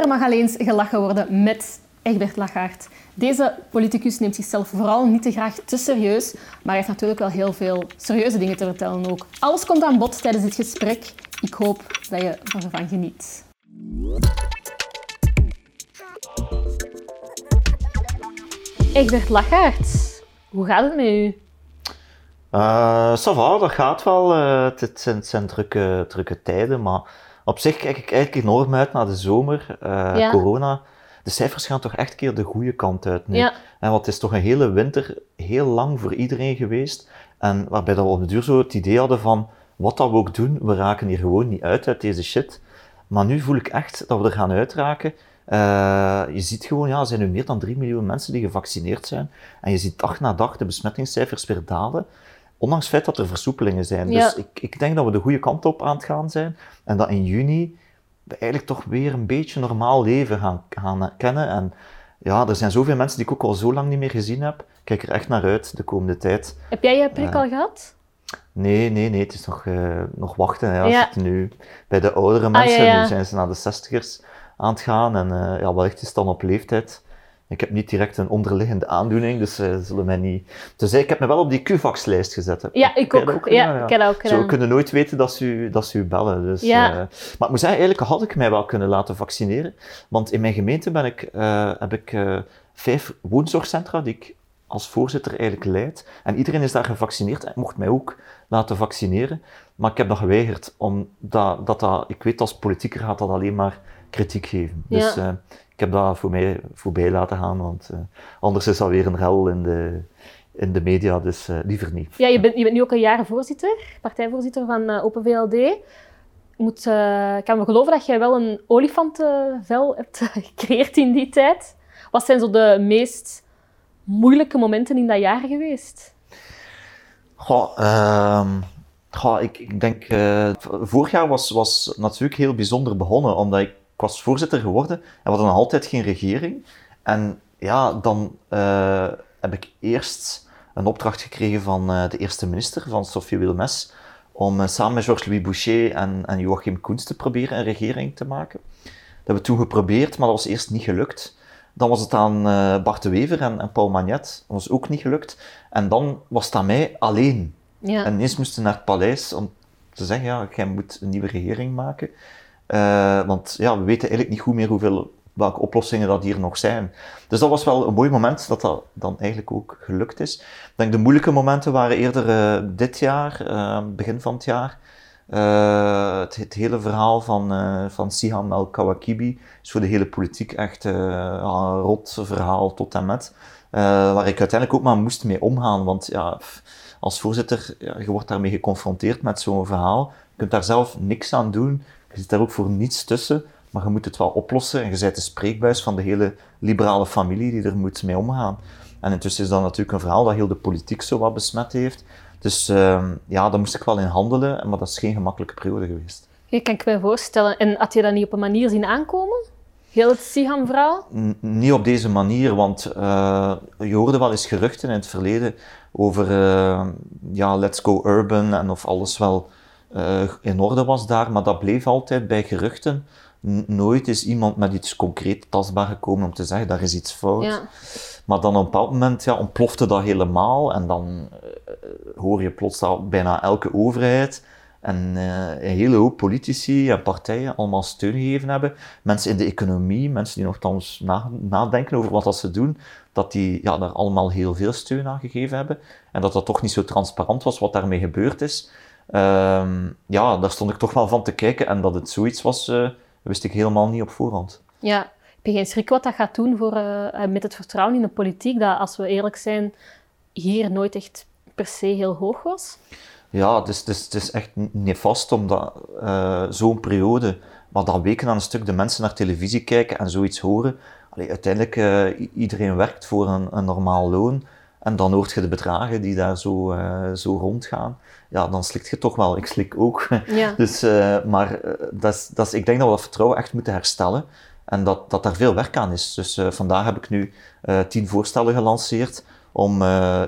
er mag alleen gelachen worden met Egbert Lachaert. Deze politicus neemt zichzelf vooral niet te graag te serieus, maar heeft natuurlijk wel heel veel serieuze dingen te vertellen ook. Alles komt aan bod tijdens dit gesprek. Ik hoop dat je ervan geniet. Egbert Lachaert, hoe gaat het met u? Uh, dat gaat wel. Uh, het, zijn, zijn drukke, drukke tijden, maar op zich kijk ik eigenlijk enorm uit naar de zomer, uh, ja. corona. De cijfers gaan toch echt een keer de goede kant uit nu. Ja. En wat is toch een hele winter heel lang voor iedereen geweest. En waarbij dat we op de duur zo het idee hadden van, wat dat we ook doen, we raken hier gewoon niet uit uit deze shit. Maar nu voel ik echt dat we er gaan uitraken. Uh, je ziet gewoon, ja, er zijn nu meer dan 3 miljoen mensen die gevaccineerd zijn. En je ziet dag na dag de besmettingscijfers weer dalen. Ondanks het feit dat er versoepelingen zijn. Dus ik, ik denk dat we de goede kant op aan het gaan zijn. En dat in juni we eigenlijk toch weer een beetje normaal leven gaan, gaan kennen. En ja, er zijn zoveel mensen die ik ook al zo lang niet meer gezien heb. Ik kijk er echt naar uit de komende tijd. Heb jij je prik uh, al gehad? Nee, nee, nee. Het is nog, uh, nog wachten. Ja. Ja. nu bij de oudere mensen. Ah, nu zijn ze naar de zestigers aan het gaan. En uh, ja, wellicht is het dan op leeftijd. Ik heb niet direct een onderliggende aandoening, dus ze uh, zullen mij niet... Dus ik heb me wel op die QVAX-lijst gezet. Ja, ik ook. ook ja, ja, ik heb ook Ze kunnen nooit weten dat ze u, dat ze u bellen. Dus, ja. uh, maar ik moet zeggen, eigenlijk had ik mij wel kunnen laten vaccineren. Want in mijn gemeente ben ik, uh, heb ik vijf woonzorgcentra die ik als voorzitter eigenlijk leid. En iedereen is daar gevaccineerd en mocht mij ook laten vaccineren. Maar ik heb dat geweigerd, omdat dat, dat, ik weet als politieker gaat dat alleen maar kritiek geven. Ja. Dus ik heb dat voor mij voorbij laten gaan, want uh, anders is dat weer een rel in de, in de media, dus uh, liever niet. Ja, je bent, je bent nu ook al jaren voorzitter, partijvoorzitter van uh, Open VLD. Moet, ik kan me geloven dat jij wel een olifantenvel hebt gecreëerd in die tijd. Wat zijn zo de meest moeilijke momenten in dat jaar geweest? Goh, goh ik, ik, denk, vorig jaar was, was natuurlijk heel bijzonder begonnen, omdat ik ik was voorzitter geworden en we hadden nog altijd geen regering. En ja, dan uh, heb ik eerst een opdracht gekregen van uh, de eerste minister, van Sophie Wilmes, om uh, samen met Georges-Louis Boucher en, en Joachim Koens te proberen een regering te maken. Dat hebben we toen geprobeerd, maar dat was eerst niet gelukt. Dan was het aan Bart de Wever en, en, Paul Magnet. Dat was ook niet gelukt. En dan was het aan mij alleen. Ja. En ineens moesten naar het paleis om te zeggen, ja, jij moet een nieuwe regering maken. Uh, want ja, we weten eigenlijk niet goed meer hoeveel, welke oplossingen dat hier nog zijn. Dus dat was wel een mooi moment dat dat dan eigenlijk ook gelukt is. Denk de moeilijke momenten waren eerder uh, dit jaar, uh, begin van het jaar. Het, het, hele verhaal van, van Siham el-Kawakibi is voor de hele politiek echt een rot verhaal tot en met. waar ik uiteindelijk ook maar moest mee omgaan. Want ja, als voorzitter, je wordt daarmee geconfronteerd met zo'n verhaal. Je kunt daar zelf niks aan doen. Je zit daar ook voor niets tussen, maar je moet het wel oplossen. En je bent de spreekbuis van de hele liberale familie die er moet mee omgaan. En intussen is dat natuurlijk een verhaal dat heel de politiek zo wat besmet heeft. Dus uh, ja, daar moest ik wel in handelen, maar dat is geen gemakkelijke periode geweest. Je kan ik me voorstellen. En had je dat niet op een manier zien aankomen? Heel het Siham-verhaal? Niet op deze manier, want uh, je hoorde wel eens geruchten in het verleden over uh, ja, let's go urban en of alles wel uh, in orde was daar, maar dat bleef altijd bij geruchten. nooit is iemand met iets concreet tastbaar gekomen om te zeggen, daar is iets fout. Ja. Maar dan op een bepaald moment ja, ontplofte dat helemaal en dan uh, hoor je plots dat bijna elke overheid en uh, een hele hoop politici en partijen allemaal steun gegeven hebben. Mensen in de economie, mensen die nogthans na, nadenken over wat dat ze doen, dat die ja, daar allemaal heel veel steun aan gegeven hebben. En dat dat toch niet zo transparant was wat daarmee gebeurd is. Um, ja, daar stond ik toch wel van te kijken. En dat het zoiets was, uh, wist ik helemaal niet op voorhand. Ja, heb je geen schrik wat dat gaat doen voor, uh, met het vertrouwen in de politiek? Dat, als we eerlijk zijn, hier nooit echt per se heel hoog was? Ja, het is, het is, het is echt nefast omdat uh, zo'n periode, maar dan weken aan een stuk de mensen naar televisie kijken en zoiets horen. Allee, uiteindelijk, uh, iedereen werkt voor een, een normaal loon. En dan hoort je de bedragen die daar zo, uh, zo rondgaan. Ja, dan slikt je toch wel. Ik slik ook. Ja. dus, uh, maar uh, dat is, dat is, ik denk dat we dat vertrouwen echt moeten herstellen. En dat, dat daar veel werk aan is. Dus vandaag heb ik nu tien voorstellen gelanceerd om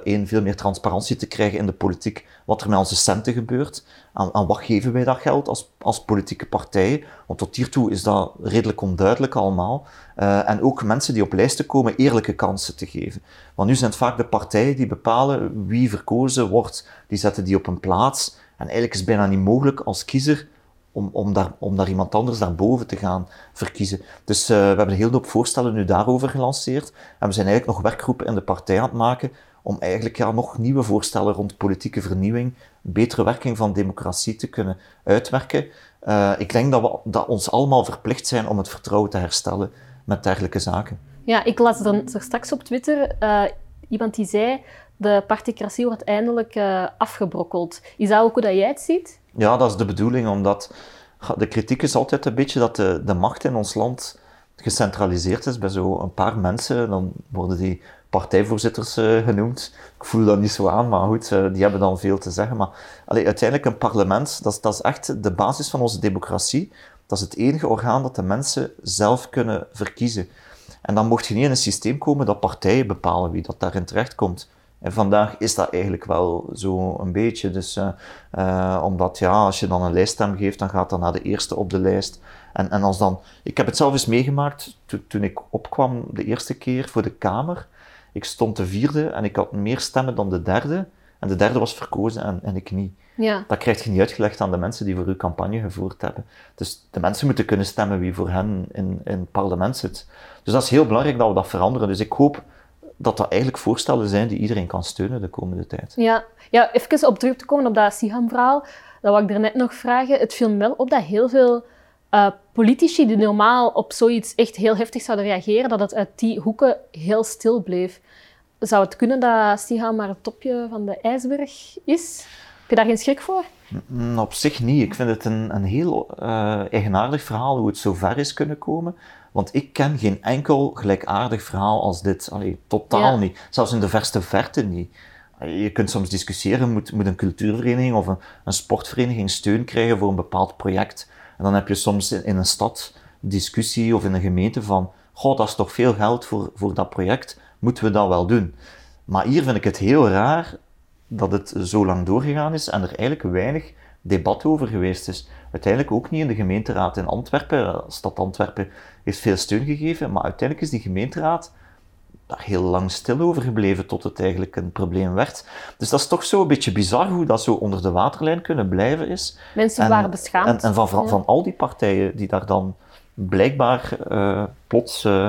één, veel meer transparantie te krijgen in de politiek, wat er met onze centen gebeurt. Aan, wat geven wij dat geld als, als politieke partijen? Want tot hiertoe is dat redelijk onduidelijk allemaal. Uh, en ook mensen die op lijsten komen, eerlijke kansen te geven. Want nu zijn het vaak de partijen die bepalen wie verkozen wordt. Die zetten die op een plaats. En eigenlijk is het bijna niet mogelijk als kiezer om, om, daar, om daar iemand anders daarboven te gaan verkiezen. Dus uh, we hebben een hele hoop voorstellen nu daarover gelanceerd. En we zijn eigenlijk nog werkgroepen in de partij aan het maken om eigenlijk ja, nog nieuwe voorstellen rond politieke vernieuwing, betere werking van democratie te kunnen uitwerken. Uh, ik denk dat we dat ons allemaal verplicht zijn om het vertrouwen te herstellen met dergelijke zaken. Ja, ik las er, straks op Twitter uh, iemand die zei de particratie wordt eindelijk uh, afgebrokkeld. Is dat ook hoe dat jij het ziet? Ja, dat is de bedoeling, omdat de kritiek is altijd een beetje dat de, de macht in ons land gecentraliseerd is bij zo'n paar mensen. Dan worden die partijvoorzitters uh, genoemd. Ik voel dat niet zo aan, maar goed, uh, die hebben dan veel te zeggen. Maar allee, uiteindelijk een parlement, dat is, dat is echt de basis van onze democratie. Dat is het enige orgaan dat de mensen zelf kunnen verkiezen. En dan mocht je niet in een systeem komen dat partijen bepalen wie dat daarin terechtkomt. En vandaag is dat eigenlijk wel zo een beetje. Dus, uh, omdat ja, als je dan een lijststem geeft, dan gaat dat naar de eerste op de lijst. En, en als dan, ik heb het zelf eens meegemaakt to, toen ik opkwam de eerste keer voor de Kamer. Ik stond de vierde en ik had meer stemmen dan de derde. En de derde was verkozen en, en ik niet. Ja. Dat krijg je niet uitgelegd aan de mensen die voor uw campagne gevoerd hebben. Dus de mensen moeten kunnen stemmen wie voor hen in, in het parlement zit. Dus dat is heel belangrijk dat we dat veranderen. Dus ik hoop dat dat eigenlijk voorstellen zijn die iedereen kan steunen de komende tijd. Ja, ja even op terug te komen op dat Siham-verhaal. Dat wou ik er net nog vragen. Het viel me wel op dat heel veel uh, politici die normaal op zoiets echt heel heftig zouden reageren, dat het uit die hoeken heel stil bleef. Zou het kunnen dat Siham maar het topje van de ijsberg is? Heb je daar geen schrik voor? Op zich niet. Ik vind het een, een heel uh, eigenaardig verhaal hoe het zo ver is kunnen komen. Want ik ken geen enkel gelijkaardig verhaal als dit. Allee, totaal ja. niet. Zelfs in de verste verte niet. Je kunt soms discussiëren, moet, moet een cultuurvereniging of een, een, sportvereniging steun krijgen voor een bepaald project? En dan heb je soms in, een stad discussie of in een gemeente van, goh, dat is toch veel geld voor, voor dat project, moeten we dat wel doen? Maar hier vind ik het heel raar dat het zo lang doorgegaan is en er eigenlijk weinig debat over geweest is. Uiteindelijk ook niet in de gemeenteraad in Antwerpen. Stad Antwerpen heeft veel steun gegeven, maar uiteindelijk is die gemeenteraad daar heel lang stil over gebleven tot het eigenlijk een probleem werd. Dus dat is toch zo een beetje bizar hoe dat zo onder de waterlijn kunnen blijven is. Mensen waren beschaamd. En, en van, van, van, al die partijen die daar dan blijkbaar uh, plots uh,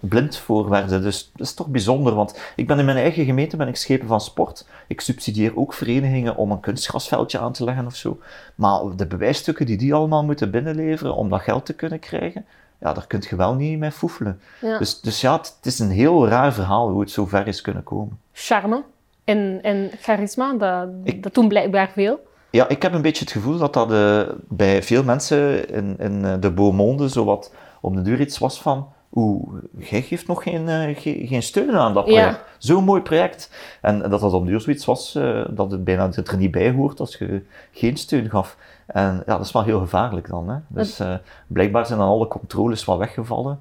blind voor werden. Dus dat is toch bijzonder, want ik ben in mijn eigen gemeente ben ik schepen van sport. Ik subsidieer ook verenigingen om een kunstgrasveldje aan te leggen of zo. Maar de bewijsstukken die die allemaal moeten binnenleveren om dat geld te kunnen krijgen, ja, daar kun je wel niet mee foefelen. Ja. Dus, dus ja, het, het, is een heel raar verhaal hoe het zo ver is kunnen komen. Charme en, en charisma, dat, ik, dat doen blijkbaar veel. Ja, ik heb een beetje het gevoel dat dat uh, bij veel mensen in, in de Beaumonde zo wat om de deur iets was van Oeh, jij geeft nog geen, uh, geen, geen, steun aan dat project. Ja. Zo'n mooi project. En dat dat op duur zoiets was, uh, dat het bijna er niet bij hoort als je geen steun gaf. En ja, dat is wel heel gevaarlijk dan. Hè? Dus uh, blijkbaar zijn dan alle controles wel weggevallen.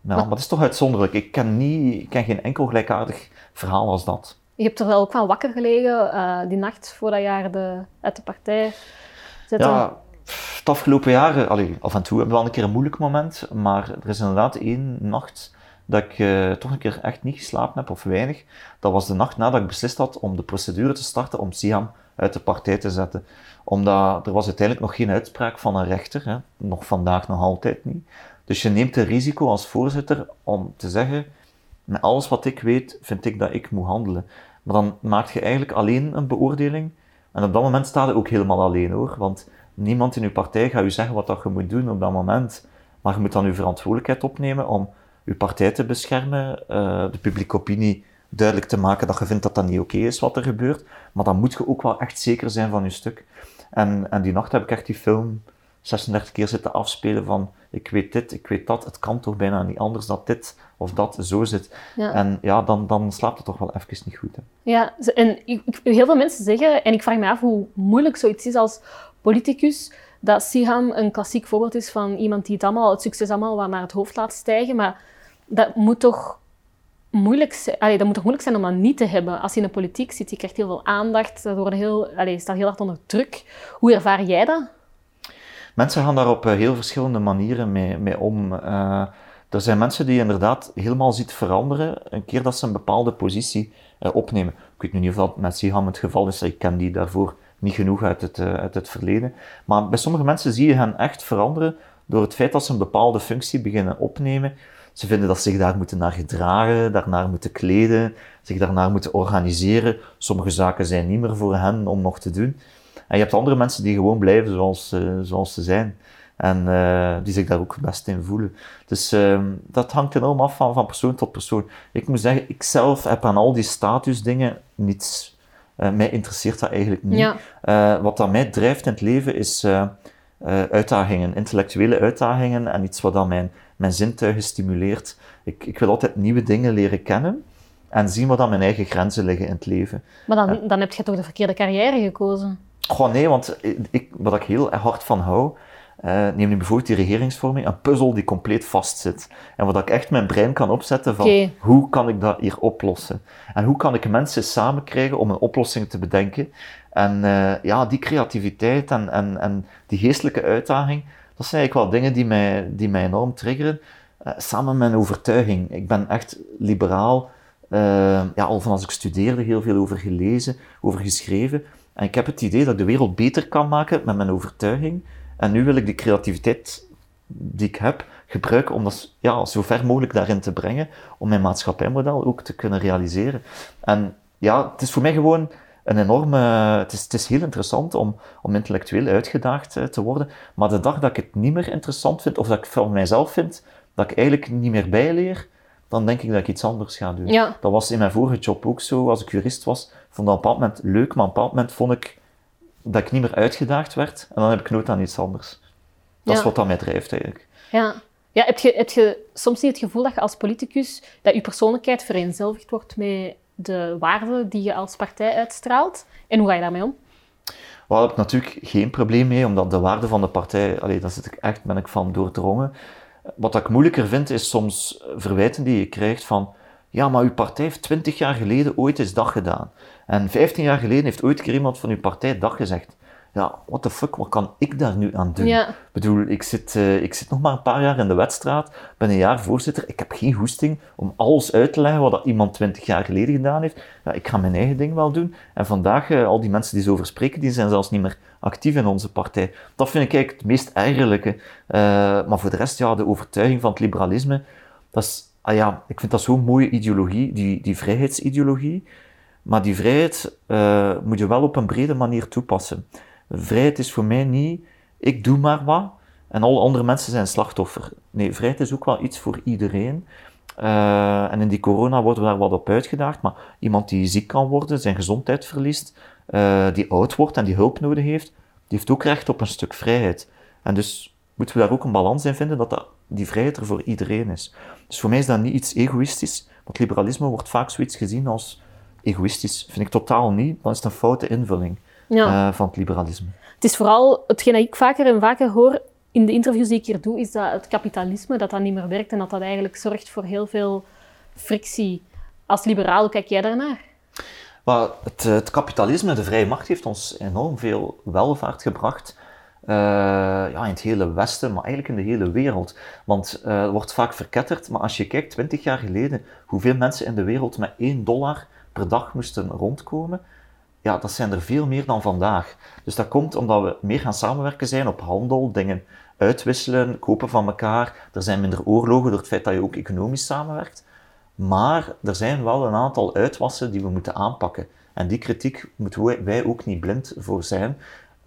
Nou, maar, maar het is toch uitzonderlijk. Ik ken, niet, ik ken geen enkel gelijkaardig verhaal als dat. Je hebt er wel ook van wakker gelegen die nacht voordat je de, uit de partij zette. Ja, het afgelopen jaar, allee, af en toe hebben we wel een keer een moeilijk moment, maar er is inderdaad één nacht dat ik uh, toch een keer echt niet geslapen heb, of weinig. Dat was de nacht nadat ik beslist had om de procedure te starten om Siam uit de partij te zetten. Omdat er was uiteindelijk nog geen uitspraak van een rechter, hè. nog vandaag nog altijd niet. Dus je neemt het risico als voorzitter om te zeggen, met alles wat ik weet, vind ik dat ik moet handelen. Maar dan maak je eigenlijk alleen een beoordeling. En op dat moment sta je ook helemaal alleen hoor, want niemand in uw partij gaat u zeggen wat dat je moet doen op dat moment. Maar je moet dan uw verantwoordelijkheid opnemen om uw partij te beschermen, uh, de publieke opinie duidelijk te maken dat je vindt dat dat niet oké is wat er gebeurt. Maar dan moet je ook wel echt zeker zijn van je stuk. En, en die nacht heb ik echt die film 36 keer zitten afspelen van ik weet dit, ik weet dat, het kan toch bijna niet anders dat dit of dat zo zit. Ja. En ja, dan, dan slaapt het toch wel even niet goed. Hè. Ja, en ik, heel veel mensen zeggen, en ik vraag me af hoe moeilijk zoiets is als politicus, dat Siham een klassiek voorbeeld is van iemand die het, allemaal, het succes allemaal wat naar het hoofd laat stijgen. Maar dat moet toch moeilijk zijn, dat moet toch moeilijk zijn om dat niet te hebben. Als je in de politiek zit, je krijgt heel veel aandacht, dat heel, allee, staat heel hard onder druk. Hoe ervaar jij dat? Mensen gaan daar op eh, heel verschillende manieren mee, mee om. Uh, er zijn mensen die je inderdaad helemaal ziet veranderen een keer dat ze een bepaalde positie uh, opnemen. Ik weet nu niet of dat met Siham het geval is, ik ken die daarvoor niet genoeg uit het, uit het verleden. Maar bij sommige mensen zie je hen echt veranderen door het feit dat ze een bepaalde functie beginnen opnemen. Ze vinden dat ze zich daar moeten naar gedragen, daarnaar moeten kleden, zich daarnaar moeten organiseren. Sommige zaken zijn niet meer voor hen om nog te doen. En je hebt andere mensen die gewoon blijven zoals, uh, zoals ze zijn. En uh, die zich daar ook best in voelen. Dus uh, dat hangt enorm af van, van persoon tot persoon. Ik moet zeggen, ik zelf heb aan al die statusdingen niets. Uh, mij interesseert dat eigenlijk niet. Ja. wat dat mij drijft in het leven is uitdagingen, intellectuele uitdagingen en iets wat dan mijn, mijn zintuigen stimuleert. Ik, ik wil altijd nieuwe dingen leren kennen en zien wat dan mijn eigen grenzen liggen in het leven. Maar dan, dan heb je toch de verkeerde carrière gekozen? Goh, nee, want ik, wat ik heel hard van hou, uh, neem nu bijvoorbeeld die regeringsvorming, een puzzel die compleet vastzit. En wat ik echt mijn brein kan opzetten van, okay. hoe kan ik dat hier oplossen? En hoe kan ik mensen samen krijgen om een oplossing te bedenken? En uh, ja, die creativiteit en, en, en die geestelijke uitdaging, dat zijn eigenlijk wel dingen die mij, die mij enorm triggeren. Uh, samen met mijn overtuiging. Ik ben echt liberaal. ja, al van als ik studeerde, heel veel over gelezen, over geschreven. En ik heb het idee dat ik de wereld beter kan maken met mijn overtuiging. En nu wil ik die creativiteit die ik heb gebruiken om dat ja, zo ver mogelijk daarin te brengen, om mijn maatschappijmodel ook te kunnen realiseren. En ja, het is voor mij gewoon een enorme. Het is, het is heel interessant om, om intellectueel uitgedaagd eh, te worden. Maar de dag dat ik het niet meer interessant vind, of dat ik van mijzelf vind dat ik eigenlijk niet meer bijleer, dan denk ik dat ik iets anders ga doen. Ja. Dat was in mijn vorige job ook zo. Als ik jurist was, vond dat op een bepaald moment leuk, maar op een bepaald moment vond ik dat ik niet meer uitgedaagd werd. En dan heb ik nood aan iets anders. Dat is wat dat mij drijft eigenlijk. Ja. Ja, heb je, heb je soms niet het gevoel dat je als politicus, dat je persoonlijkheid vereenzelvigd wordt met de waarden die je als partij uitstraalt? En hoe ga je daarmee om? Wel, daar heb ik natuurlijk geen probleem mee, omdat de waarden van de partij, allee, daar zit ik echt, ben ik van doordrongen. Wat ik moeilijker vind, is soms verwijten die je krijgt van ja, maar uw partij heeft twintig jaar geleden ooit eens dag gedaan. En 15 jaar geleden heeft ooit iemand van uw partij dag gezegd. Ja, what the fuck, wat kan ik daar nu aan doen? Ja. Ik bedoel, ik zit, uh, ik zit nog maar een paar jaar in de wedstraat, ben een jaar voorzitter, ik heb geen goesting om alles uit te leggen wat dat iemand 20 jaar geleden gedaan heeft. Ja, ik ga mijn eigen ding wel doen. En vandaag, uh, al die mensen die zo over spreken, die zijn zelfs niet meer actief in onze partij. Dat vind ik eigenlijk het meest eigenlijke. Uh, maar voor de rest, ja, de overtuiging van het liberalisme, dat is ah ja, ik vind dat zo'n mooie ideologie, die, die vrijheidsideologie. Maar die vrijheid moet je wel op een brede manier toepassen. Vrijheid is voor mij niet, ik doe maar wat en alle andere mensen zijn slachtoffer. Nee, vrijheid is ook wel iets voor iedereen. Uh, en in die corona worden we daar wat op uitgedaagd, maar iemand die ziek kan worden, zijn gezondheid verliest, uh, die oud wordt en die hulp nodig heeft, die heeft ook recht op een stuk vrijheid. En dus moeten we daar ook een balans in vinden dat, dat die vrijheid er voor iedereen is. Dus voor mij is dat niet iets egoïstisch, want liberalisme wordt vaak zoiets gezien als egoïstisch. Vind ik totaal niet, dan is het een foute invulling ja. uh, van het liberalisme. Het is vooral, hetgeen dat ik vaker en vaker hoor in de interviews die ik hier doe, is dat het kapitalisme dat dat niet meer werkt en dat dat eigenlijk zorgt voor heel veel frictie. Als liberaal, hoe kijk jij daarnaar? Maar het, het kapitalisme, de vrije markt, heeft ons enorm veel welvaart gebracht. Uh, ja, in het hele Westen, maar eigenlijk in de hele wereld. Want uh, er wordt vaak verketterd, maar als je kijkt, 20 jaar geleden, hoeveel mensen in de wereld met 1 dollar per dag moesten rondkomen, ja, dat zijn er veel meer dan vandaag. Dus dat komt omdat we meer gaan samenwerken zijn op handel, dingen uitwisselen, kopen van elkaar. Er zijn minder oorlogen door het feit dat je ook economisch samenwerkt. Maar er zijn wel een aantal uitwassen die we moeten aanpakken. En die kritiek moeten wij ook niet blind voor zijn.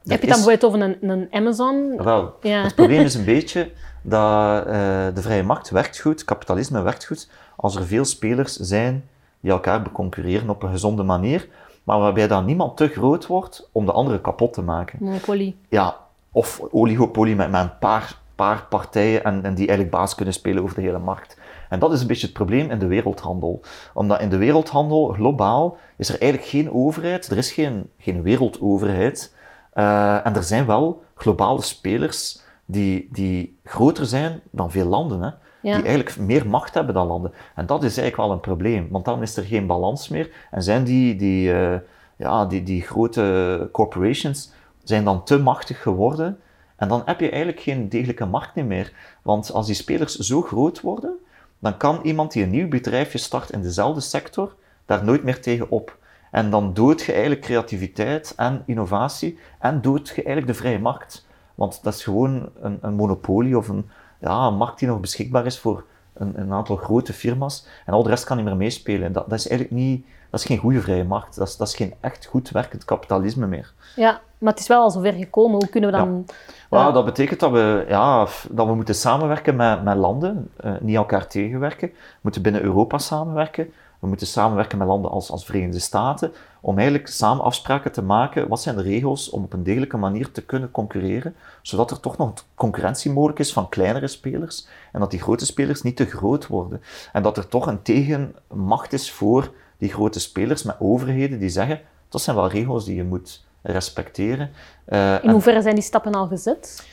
Heb je het dan bijvoorbeeld over een, een Amazon? Wel, ja. het probleem is een beetje dat uh, de vrije markt werkt goed, kapitalisme werkt goed, als er veel spelers zijn die elkaar beconcurreren op een gezonde manier, maar waarbij dan niemand te groot wordt om de andere kapot te maken. Monopolie. Ja, of oligopolie met, met een paar, paar partijen en, en die eigenlijk baas kunnen spelen over de hele markt. En dat is een beetje het probleem in de wereldhandel. Omdat in de wereldhandel, globaal, is er eigenlijk geen overheid, er is geen, geen wereldoverheid, uh, en er zijn wel globale spelers die, die groter zijn dan veel landen. Hè. Die eigenlijk meer macht hebben dan landen. En dat is eigenlijk wel een probleem, want dan is er geen balans meer en zijn die, die, eh, ja, die, die grote corporations zijn dan te machtig geworden en dan heb je eigenlijk geen degelijke markt meer. Want als die spelers zo groot worden, dan kan iemand die een nieuw bedrijfje start in dezelfde sector daar nooit meer tegen op. En dan dood je eigenlijk creativiteit en innovatie en dood je eigenlijk de vrije markt. Want dat is gewoon een, een monopolie of een, ja, een markt die nog beschikbaar is voor een, een, aantal grote firma's. En al de rest kan niet meer meespelen. Dat, dat is eigenlijk niet, dat is geen goede vrije markt. Dat is, dat is geen echt goed werkend kapitalisme meer. Ja, maar het is wel al zover gekomen. Hoe kunnen we dan... Ja. dat betekent dat we, ja, dat we moeten samenwerken met, met landen, uh, niet elkaar tegenwerken. We moeten binnen Europa samenwerken. We moeten samenwerken met landen als, als Verenigde Staten om eigenlijk samen afspraken te maken. Wat zijn de regels om op een degelijke manier te kunnen concurreren, zodat er toch nog concurrentie mogelijk is van kleinere spelers en dat die grote spelers niet te groot worden. En dat er toch een tegenmacht is voor die grote spelers met overheden die zeggen, dat zijn wel regels die je moet respecteren. Uh, In hoeverre zijn die stappen al gezet?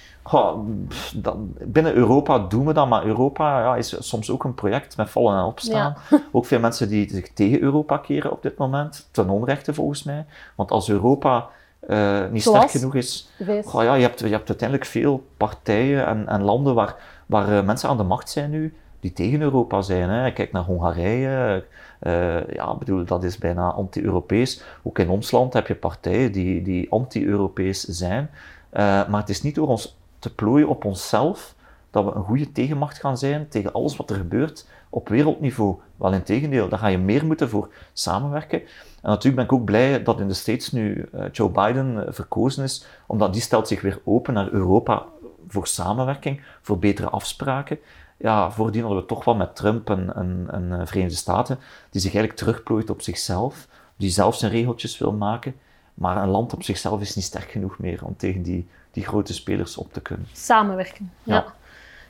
Binnen Europa doen we dat, maar Europa ja, is soms ook een project met vallen en opstaan. Ook veel mensen die zich tegen Europa keren op dit moment, ten onrechte volgens mij. Want als Europa uh, niet sterk genoeg is, ja, je, hebt, je hebt uiteindelijk veel partijen en, en landen waar, waar uh, mensen aan de macht zijn nu, die tegen Europa zijn. Hè. Kijk naar Hongarije, uh, ja, bedoel, dat is bijna anti-Europees. Ook in ons land heb je partijen die, die anti-Europees zijn. maar het is niet door ons te plooien op onszelf, dat we een goede tegenmacht gaan zijn tegen alles wat er gebeurt op wereldniveau. Wel in tegendeel, daar ga je meer moeten voor samenwerken. En natuurlijk ben ik ook blij dat in de States nu uh, Joe Biden uh, verkozen is, omdat die stelt zich weer open naar Europa voor samenwerking, voor betere afspraken. Ja, voordien hadden we toch wel met Trump en, en, en uh, Verenigde Staten, die zich eigenlijk terugplooit op zichzelf, die zelf zijn regeltjes wil maken. Maar een land op zichzelf is niet sterk genoeg meer om tegen die die grote spelers op te kunnen. Samenwerken, ja.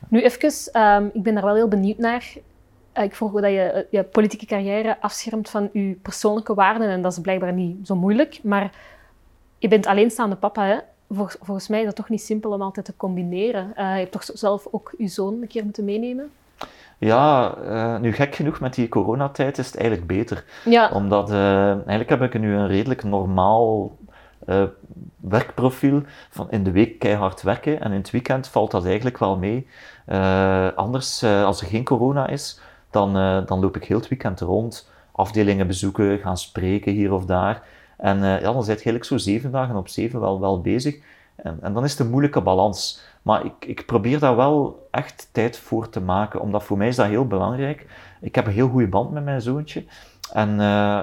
Nu even, um, ik ben daar wel heel benieuwd naar. Uh, ik vroeg dat je eh, je politieke carrière afschermt van je persoonlijke waarden en dat is blijkbaar niet zo moeilijk. Maar je bent alleenstaande papa, hè? volgens mij is dat toch niet simpel om altijd te combineren. Uh, je hebt toch zelf ook je zoon een keer moeten meenemen? Ja, nu gek genoeg met die coronatijd is het eigenlijk beter. Ja. Omdat eigenlijk heb ik nu een redelijk normaal uh, werkprofiel van in de week keihard werken en in het weekend valt dat eigenlijk wel mee. Uh, anders, uh, als er geen corona is, dan, dan loop ik heel het weekend rond, afdelingen bezoeken, gaan spreken hier of daar. En ja, dan zit je eigenlijk zo zeven dagen op zeven wel, wel bezig. En, en dan is het een moeilijke balans. Maar ik, ik probeer daar wel echt tijd voor te maken, omdat voor mij is dat heel belangrijk. Ik heb een heel goede band met mijn zoontje. En,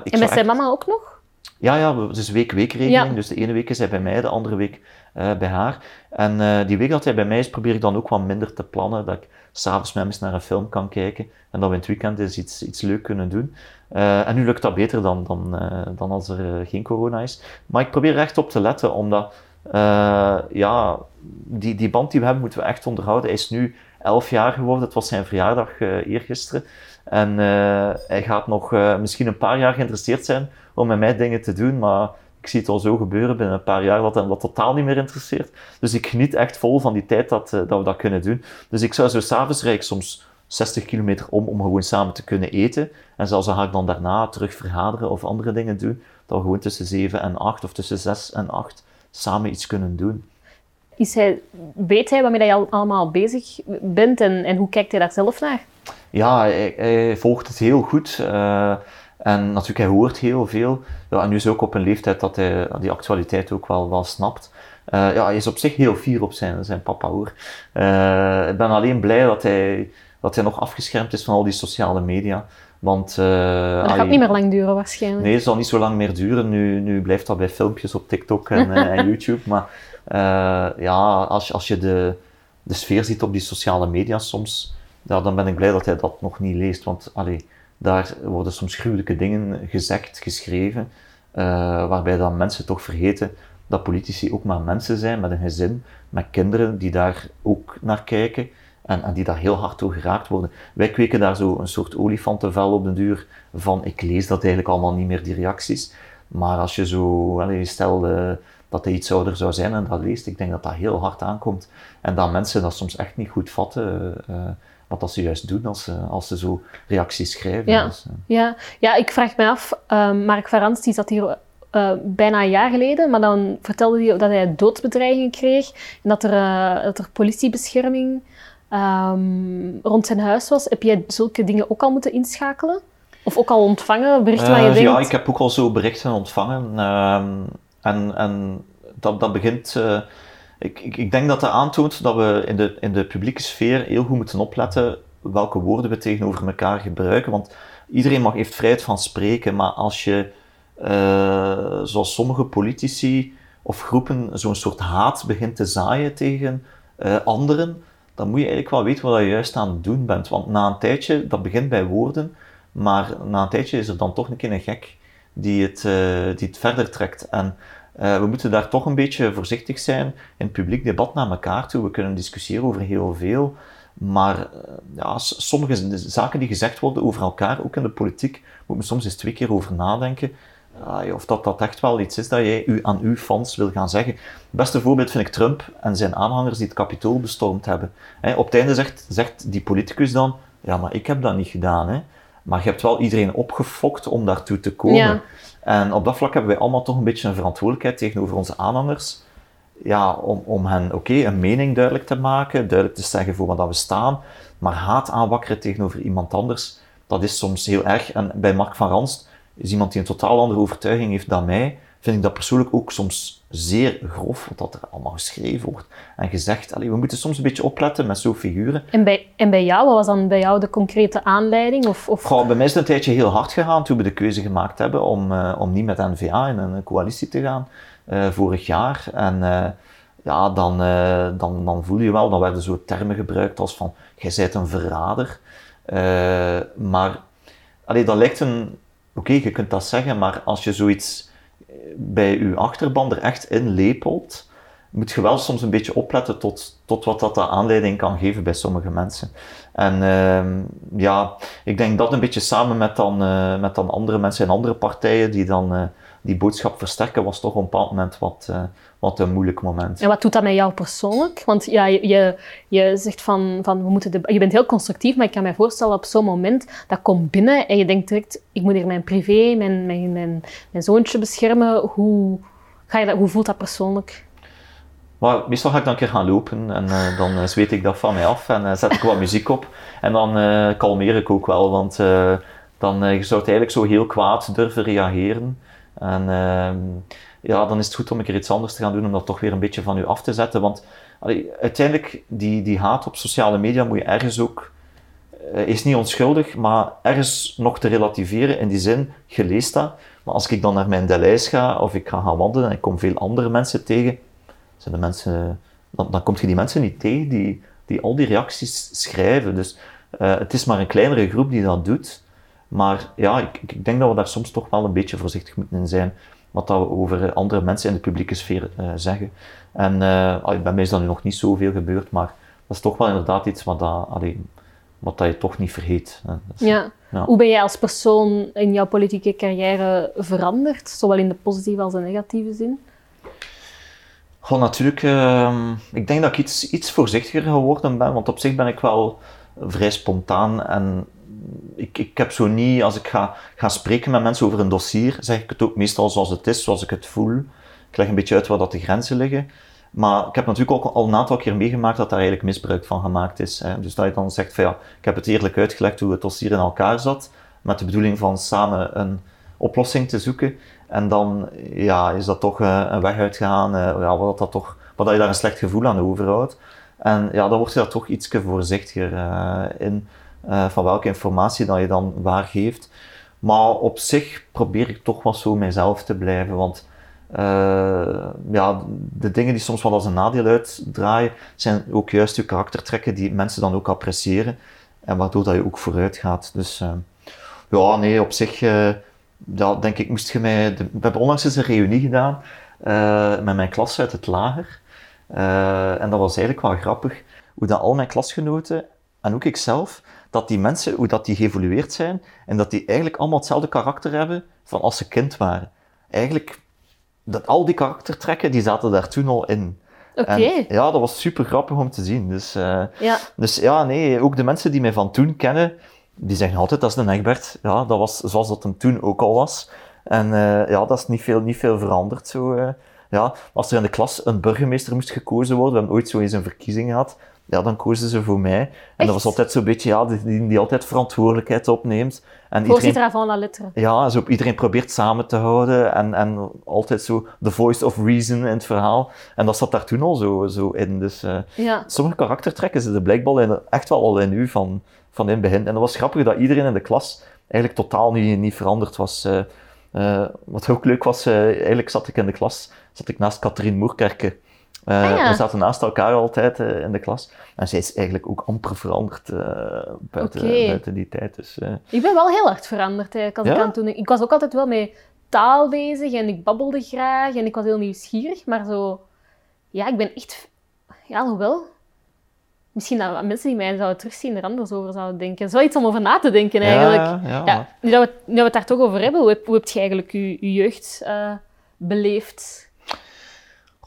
ik en met zijn mama ook nog? Ja, ja, het is week-weekregeling. Dus de ene week is hij bij mij, de andere week uh, bij haar. En uh, die week dat hij bij mij is, probeer ik dan ook wat minder te plannen. Dat ik s'avonds met hem eens naar een film kan kijken. En dat we in het weekend eens iets, iets leuk kunnen doen. Uh, en nu lukt dat beter dan, dan, dan als er geen corona is. Maar ik probeer er echt op te letten, omdat ja, die, die band die we hebben, moeten we echt onderhouden. Hij is nu elf jaar geworden. Het was zijn verjaardag eergisteren. En hij gaat nog misschien een paar jaar geïnteresseerd zijn om met mij dingen te doen, maar ik zie het al zo gebeuren binnen een paar jaar dat hem dat totaal niet meer interesseert. Dus ik geniet echt vol van die tijd dat, eh, dat we dat kunnen doen. Dus ik zou zo s'avonds rijk soms 60 kilometer om om gewoon samen te kunnen eten. En zelfs dan ga ik dan daarna terug vergaderen of andere dingen doen. Dat we gewoon tussen 7 en 8 of tussen 6 en 8 samen iets kunnen doen. Is hij, weet hij waarmee je allemaal bezig bent en, en hoe kijkt hij daar zelf naar? Ja, hij, hij volgt het heel goed. Uh, en natuurlijk, hij hoort heel veel. Ja, en nu is ook op een leeftijd dat hij die actualiteit ook wel, wel snapt. Uh, ja, hij is op zich heel fier op zijn, zijn papa hoor. Uh, ik ben alleen blij dat hij, dat hij nog afgeschermd is van al die sociale media. Want, uh, dat gaat niet meer lang duren waarschijnlijk. Nee, het zal niet zo lang meer duren. Nu, nu blijft dat bij filmpjes op TikTok en, en YouTube. Maar ja, als, als je de, de sfeer ziet op die sociale media soms, ja, dan ben ik blij dat hij dat nog niet leest. Want allee, daar worden soms gruwelijke dingen gezegd, geschreven, uh, waarbij dan mensen toch vergeten dat politici ook maar mensen zijn met een gezin, met kinderen die daar ook naar kijken en, die daar heel hard door geraakt worden. Wij kweken daar zo een soort olifantenvel op de duur van, ik lees dat eigenlijk allemaal niet meer, die reacties. Maar als je zo, stel dat hij iets ouder zou zijn en dat leest, ik denk dat dat heel hard aankomt. En dat mensen dat soms echt niet goed vatten. Uh, wat dat ze juist doen als ze, als ze zo reacties schrijven. Ja, Dus, eh, ja. ja ik vraag me af, ehm, Mark Varans die zat hier eh, bijna een jaar geleden, maar dan vertelde hij dat hij doodsbedreigingen kreeg en dat er, eh, dat er politiebescherming ehm, rond zijn huis was. Heb jij zulke dingen ook al moeten inschakelen? Of ook al ontvangen, berichten waar je denkt... Ja, ik heb ook al zo berichten ontvangen. ehm, en en dat, dat begint. Ik, ik, ik denk dat dat aantoont dat we in de, in de publieke sfeer heel goed moeten opletten welke woorden we tegenover elkaar gebruiken. Want iedereen mag, heeft vrijheid van spreken, maar als je, eh, zoals sommige politici of groepen, zo'n soort haat begint te zaaien tegen eh, anderen, dan moet je eigenlijk wel weten wat je juist aan het doen bent. Want na een tijdje, dat begint bij woorden, maar na een tijdje is er dan toch een keer een gek die het, eh, die het verder trekt. En eh, we moeten daar toch een beetje voorzichtig zijn in het publiek debat naar elkaar toe. We kunnen discussiëren over heel veel, maar s- sommige zaken die gezegd worden over elkaar, ook in de politiek, moet men soms eens twee keer over nadenken. of dat, dat echt wel iets is dat jij u, aan uw fans wil gaan zeggen. Het beste voorbeeld vind ik Trump en zijn aanhangers die het kapitool bestormd hebben. Op het einde zegt, zegt die politicus dan, ja, maar ik heb dat niet gedaan. Maar je hebt wel iedereen opgefokt om daartoe te komen. Ja. En op dat vlak hebben wij allemaal toch een beetje een verantwoordelijkheid tegenover onze aanhangers. Ja, om, om hen, oké, een mening duidelijk te maken, duidelijk te zeggen voor wat we staan. Maar haat aanwakkeren tegenover iemand anders, dat is soms heel erg. En bij Mark van Ranst is iemand die een totaal andere overtuiging heeft dan mij, vind ik dat persoonlijk ook soms zeer grof, wat dat er allemaal geschreven wordt en gezegd. Allee, we moeten soms een beetje opletten met zo'n figuren. En bij, en bij jou, wat was dan bij jou de concrete aanleiding? Of, of... Goh, bij mij is het een tijdje heel hard gegaan toen we de keuze gemaakt hebben om, eh, om niet met N-VA in een coalitie te gaan, eh, vorig jaar. En eh, ja, dan, dan, dan voel je wel, dan werden zo termen gebruikt als van, jij bent een verrader. Maar, allee, dat lijkt een, oké, je kunt dat zeggen, maar als je zoiets bij je achterban er echt in lepelt, moet je wel soms een beetje opletten tot, tot wat dat aanleiding kan geven bij sommige mensen. En ehm, ja, ik denk dat een beetje samen met dan, eh, met dan andere mensen in andere partijen die dan eh, die boodschap versterken, was toch op een bepaald moment wat, eh, wat een moeilijk moment. En wat doet dat met jou persoonlijk? Want ja, je, je, zegt van, van we moeten de, je bent heel constructief, maar ik kan me voorstellen op zo'n moment dat komt binnen en je denkt direct, ik moet hier mijn privé, mijn, mijn, mijn, mijn zoontje beschermen. Hoe, ga je dat, hoe voelt dat persoonlijk? Maar meestal ga ik dan een keer gaan lopen en eh, dan eh, zweet ik dat van mij af en eh, zet ik wat muziek op. En dan eh, kalmeer ik ook wel, want dan je zou het eigenlijk zo heel kwaad durven reageren. En ehm, ja, dan is het goed om een keer iets anders te gaan doen, om dat toch weer een beetje van u af te zetten. Want uiteindelijk, die, die haat op sociale media moet je ergens ook, eh, is niet onschuldig, maar ergens nog te relativeren in die zin, je leest dat. Maar als ik dan naar mijn Delijs ga, of ik ga gaan wandelen en ik kom veel andere mensen tegen, zijn de mensen, dan, dan kom je die mensen niet tegen die, die al die reacties schrijven. Dus eh, het is maar een kleinere groep die dat doet. Maar ja, ik, ik denk dat we daar soms toch wel een beetje voorzichtig moeten in zijn. Wat dat we over andere mensen in de publieke sfeer eh, zeggen. En eh, bij mij is dat nu nog niet zoveel gebeurd, maar dat is toch wel inderdaad iets wat, dat, allee, wat dat je toch niet vergeet. hè. Ja. Hoe ben jij als persoon in jouw politieke carrière veranderd, zowel in de positieve als de negatieve zin? Goh, natuurlijk, ehm, ik denk dat ik iets, iets voorzichtiger geworden ben, want op zich ben ik wel vrij spontaan en ik, ik heb zo niet, als ik ga, ga spreken met mensen over een dossier, zeg ik het ook meestal zoals het is, zoals ik het voel. Ik leg een beetje uit waar dat de grenzen liggen. Maar ik heb natuurlijk ook al een aantal keer meegemaakt dat daar eigenlijk misbruik van gemaakt is. Hè. Dus dat je dan zegt van ja, ik heb het eerlijk uitgelegd hoe het dossier in elkaar zat, met de bedoeling van samen een oplossing te zoeken. En dan ja, is dat toch eh, een weg uitgegaan, eh, ja, wat, dat toch, wat dat je daar een slecht gevoel aan overhoudt. En ja, dan word je daar toch iets voorzichtiger eh, in, eh, van welke informatie dat je dan waargeeft. Maar op zich probeer ik toch wel zo mijzelf te blijven, want eh, ja, de dingen die soms wel als een nadeel uitdraaien, zijn ook juist je karaktertrekken die mensen dan ook appreciëren en waardoor dat je ook vooruit gaat. Dus eh, ja, nee, op zich, ja, denk ik, moest je mij... de- we hebben onlangs eens een reunie gedaan met mijn klas uit het lager. En dat was eigenlijk wel grappig, hoe dat al mijn klasgenoten, en ook ik zelf, dat die mensen, hoe dat die geëvolueerd zijn, en dat die eigenlijk allemaal hetzelfde karakter hebben van als ze kind waren. Eigenlijk, dat al die karaktertrekken, die zaten daar toen al in. Oké. Ja, dat was super grappig om te zien. Dus, eh, Ja. dus ja, nee, ook de mensen die mij van toen kennen, die zeggen altijd dat is een Egbert. Ja, dat was zoals dat hem toen ook al was. En eh, ja, dat is niet veel, niet veel veranderd. Zo, eh. ja, als er in de klas een burgemeester moest gekozen worden, we hebben ooit zo eens een verkiezing gehad, ja, dan kozen ze voor mij. En Echt? dat was altijd zo'n beetje, ja, die, die, die altijd verantwoordelijkheid opneemt. En Voorzitter avant la lettre. ja, zo iedereen probeert samen te houden en, en altijd zo the voice of reason in het verhaal. En dat zat daar toen al zo, zo in. Dus eh, Ja. sommige karaktertrekken zitten blijkbaar in, echt wel al in u van, van in het begin. En dat was grappig dat iedereen in de klas eigenlijk totaal niet, niet veranderd was. Eh, eh, wat ook leuk was, eigenlijk zat ik in de klas, zat ik naast Katrien Moerkerke. Eh, Ah, ja. We zaten naast elkaar altijd eh, in de klas. En zij is eigenlijk ook amper veranderd eh, buiten, die tijd. Dus, Ik ben wel heel hard veranderd eigenlijk. Als ik, aan toen, ik was ook altijd wel met taal bezig en ik babbelde graag en ik was heel nieuwsgierig, maar zo... Ja, ik ben echt... Ja, hoewel... Misschien dat mensen die mij zouden terugzien er anders over zouden denken. Dat is wel iets om over na te denken eigenlijk. Ja, ja, nu, dat we, nu dat we het daar toch over hebben, hoe heb, hoe heb je eigenlijk je, je jeugd beleefd?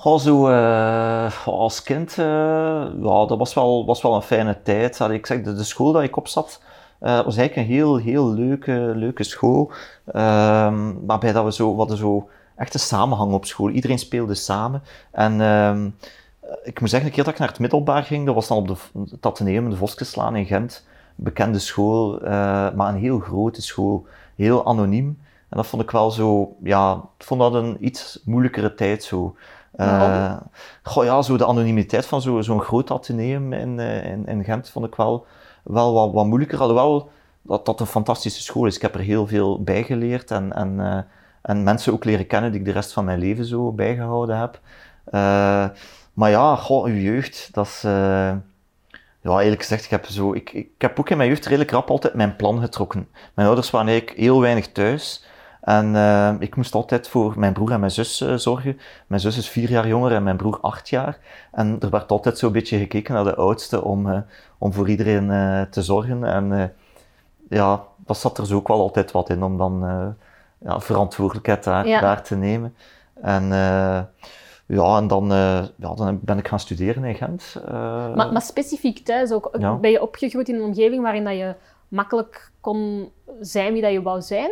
Goh, zo eh, als kind, eh, ja, dat was wel, was wel een fijne tijd. Ik zeg, de, school dat ik op zat, eh, was eigenlijk een heel, heel leuke, leuke school. Ehm, waarbij dat we zo, hadden zo echt een samenhang op school. Iedereen speelde samen. En ehm, ik moet zeggen, een keer dat ik naar het middelbaar ging, dat was dan op de, het Atheneum, de Voskeslaan in Gent. Bekende school, maar een heel grote school. Heel anoniem. En dat vond ik wel zo, ja, vond dat een iets moeilijkere tijd zo. Goh, ja, zo de anonimiteit van zo- zo'n groot ateneum in, eh, in, in Gent vond ik wel, wel wat, wat moeilijker. Alhoewel dat dat een fantastische school is. Ik heb er heel veel bij geleerd en, en, eh, en mensen ook leren kennen die ik de rest van mijn leven zo bijgehouden heb. Maar ja, goh, uw jeugd, dat is... ja, eerlijk gezegd, ik heb, zo, ik, ik heb ook in mijn jeugd redelijk rap altijd mijn plan getrokken. Mijn ouders waren eigenlijk heel weinig thuis. En eh, ik moest altijd voor mijn broer en mijn zus eh, zorgen. Mijn zus is vier jaar jonger en mijn broer acht jaar. En er werd altijd zo'n beetje gekeken naar de oudste om, eh, om voor iedereen te zorgen. En ja, dat zat er zo ook wel altijd wat in om dan ja, verantwoordelijkheid daar, Ja. daar te nemen. En ja, en dan, ja, dan ben ik gaan studeren in Gent. Maar, maar specifiek thuis ook. Ja. Ben je opgegroeid in een omgeving waarin dat je makkelijk kon zijn wie dat je wou zijn?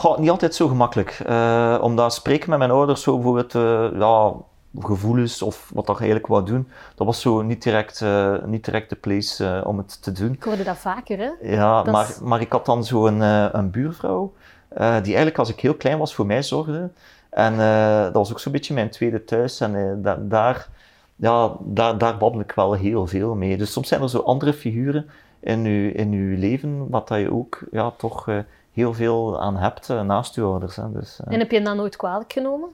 Goh, niet altijd zo gemakkelijk. Eh, omdat spreken met mijn ouders zo bijvoorbeeld, eh, ja, gevoelens of wat dat je eigenlijk wou doen, dat was zo niet direct, eh, niet direct de place om het te doen. Ik hoorde dat vaker, hè? Ja, Dat maar, is- maar ik had dan zo een, een buurvrouw, die eigenlijk als ik heel klein was voor mij zorgde. En dat was ook zo'n beetje mijn tweede thuis. En da- daar, ja, daar, daar babbel ik wel heel veel mee. Dus soms zijn er zo andere figuren in je, in uw leven, wat dat je ook ja, toch heel veel aan hebt eh, naast je ouders. Hè. Dus, eh, En heb je dat nooit kwalijk genomen?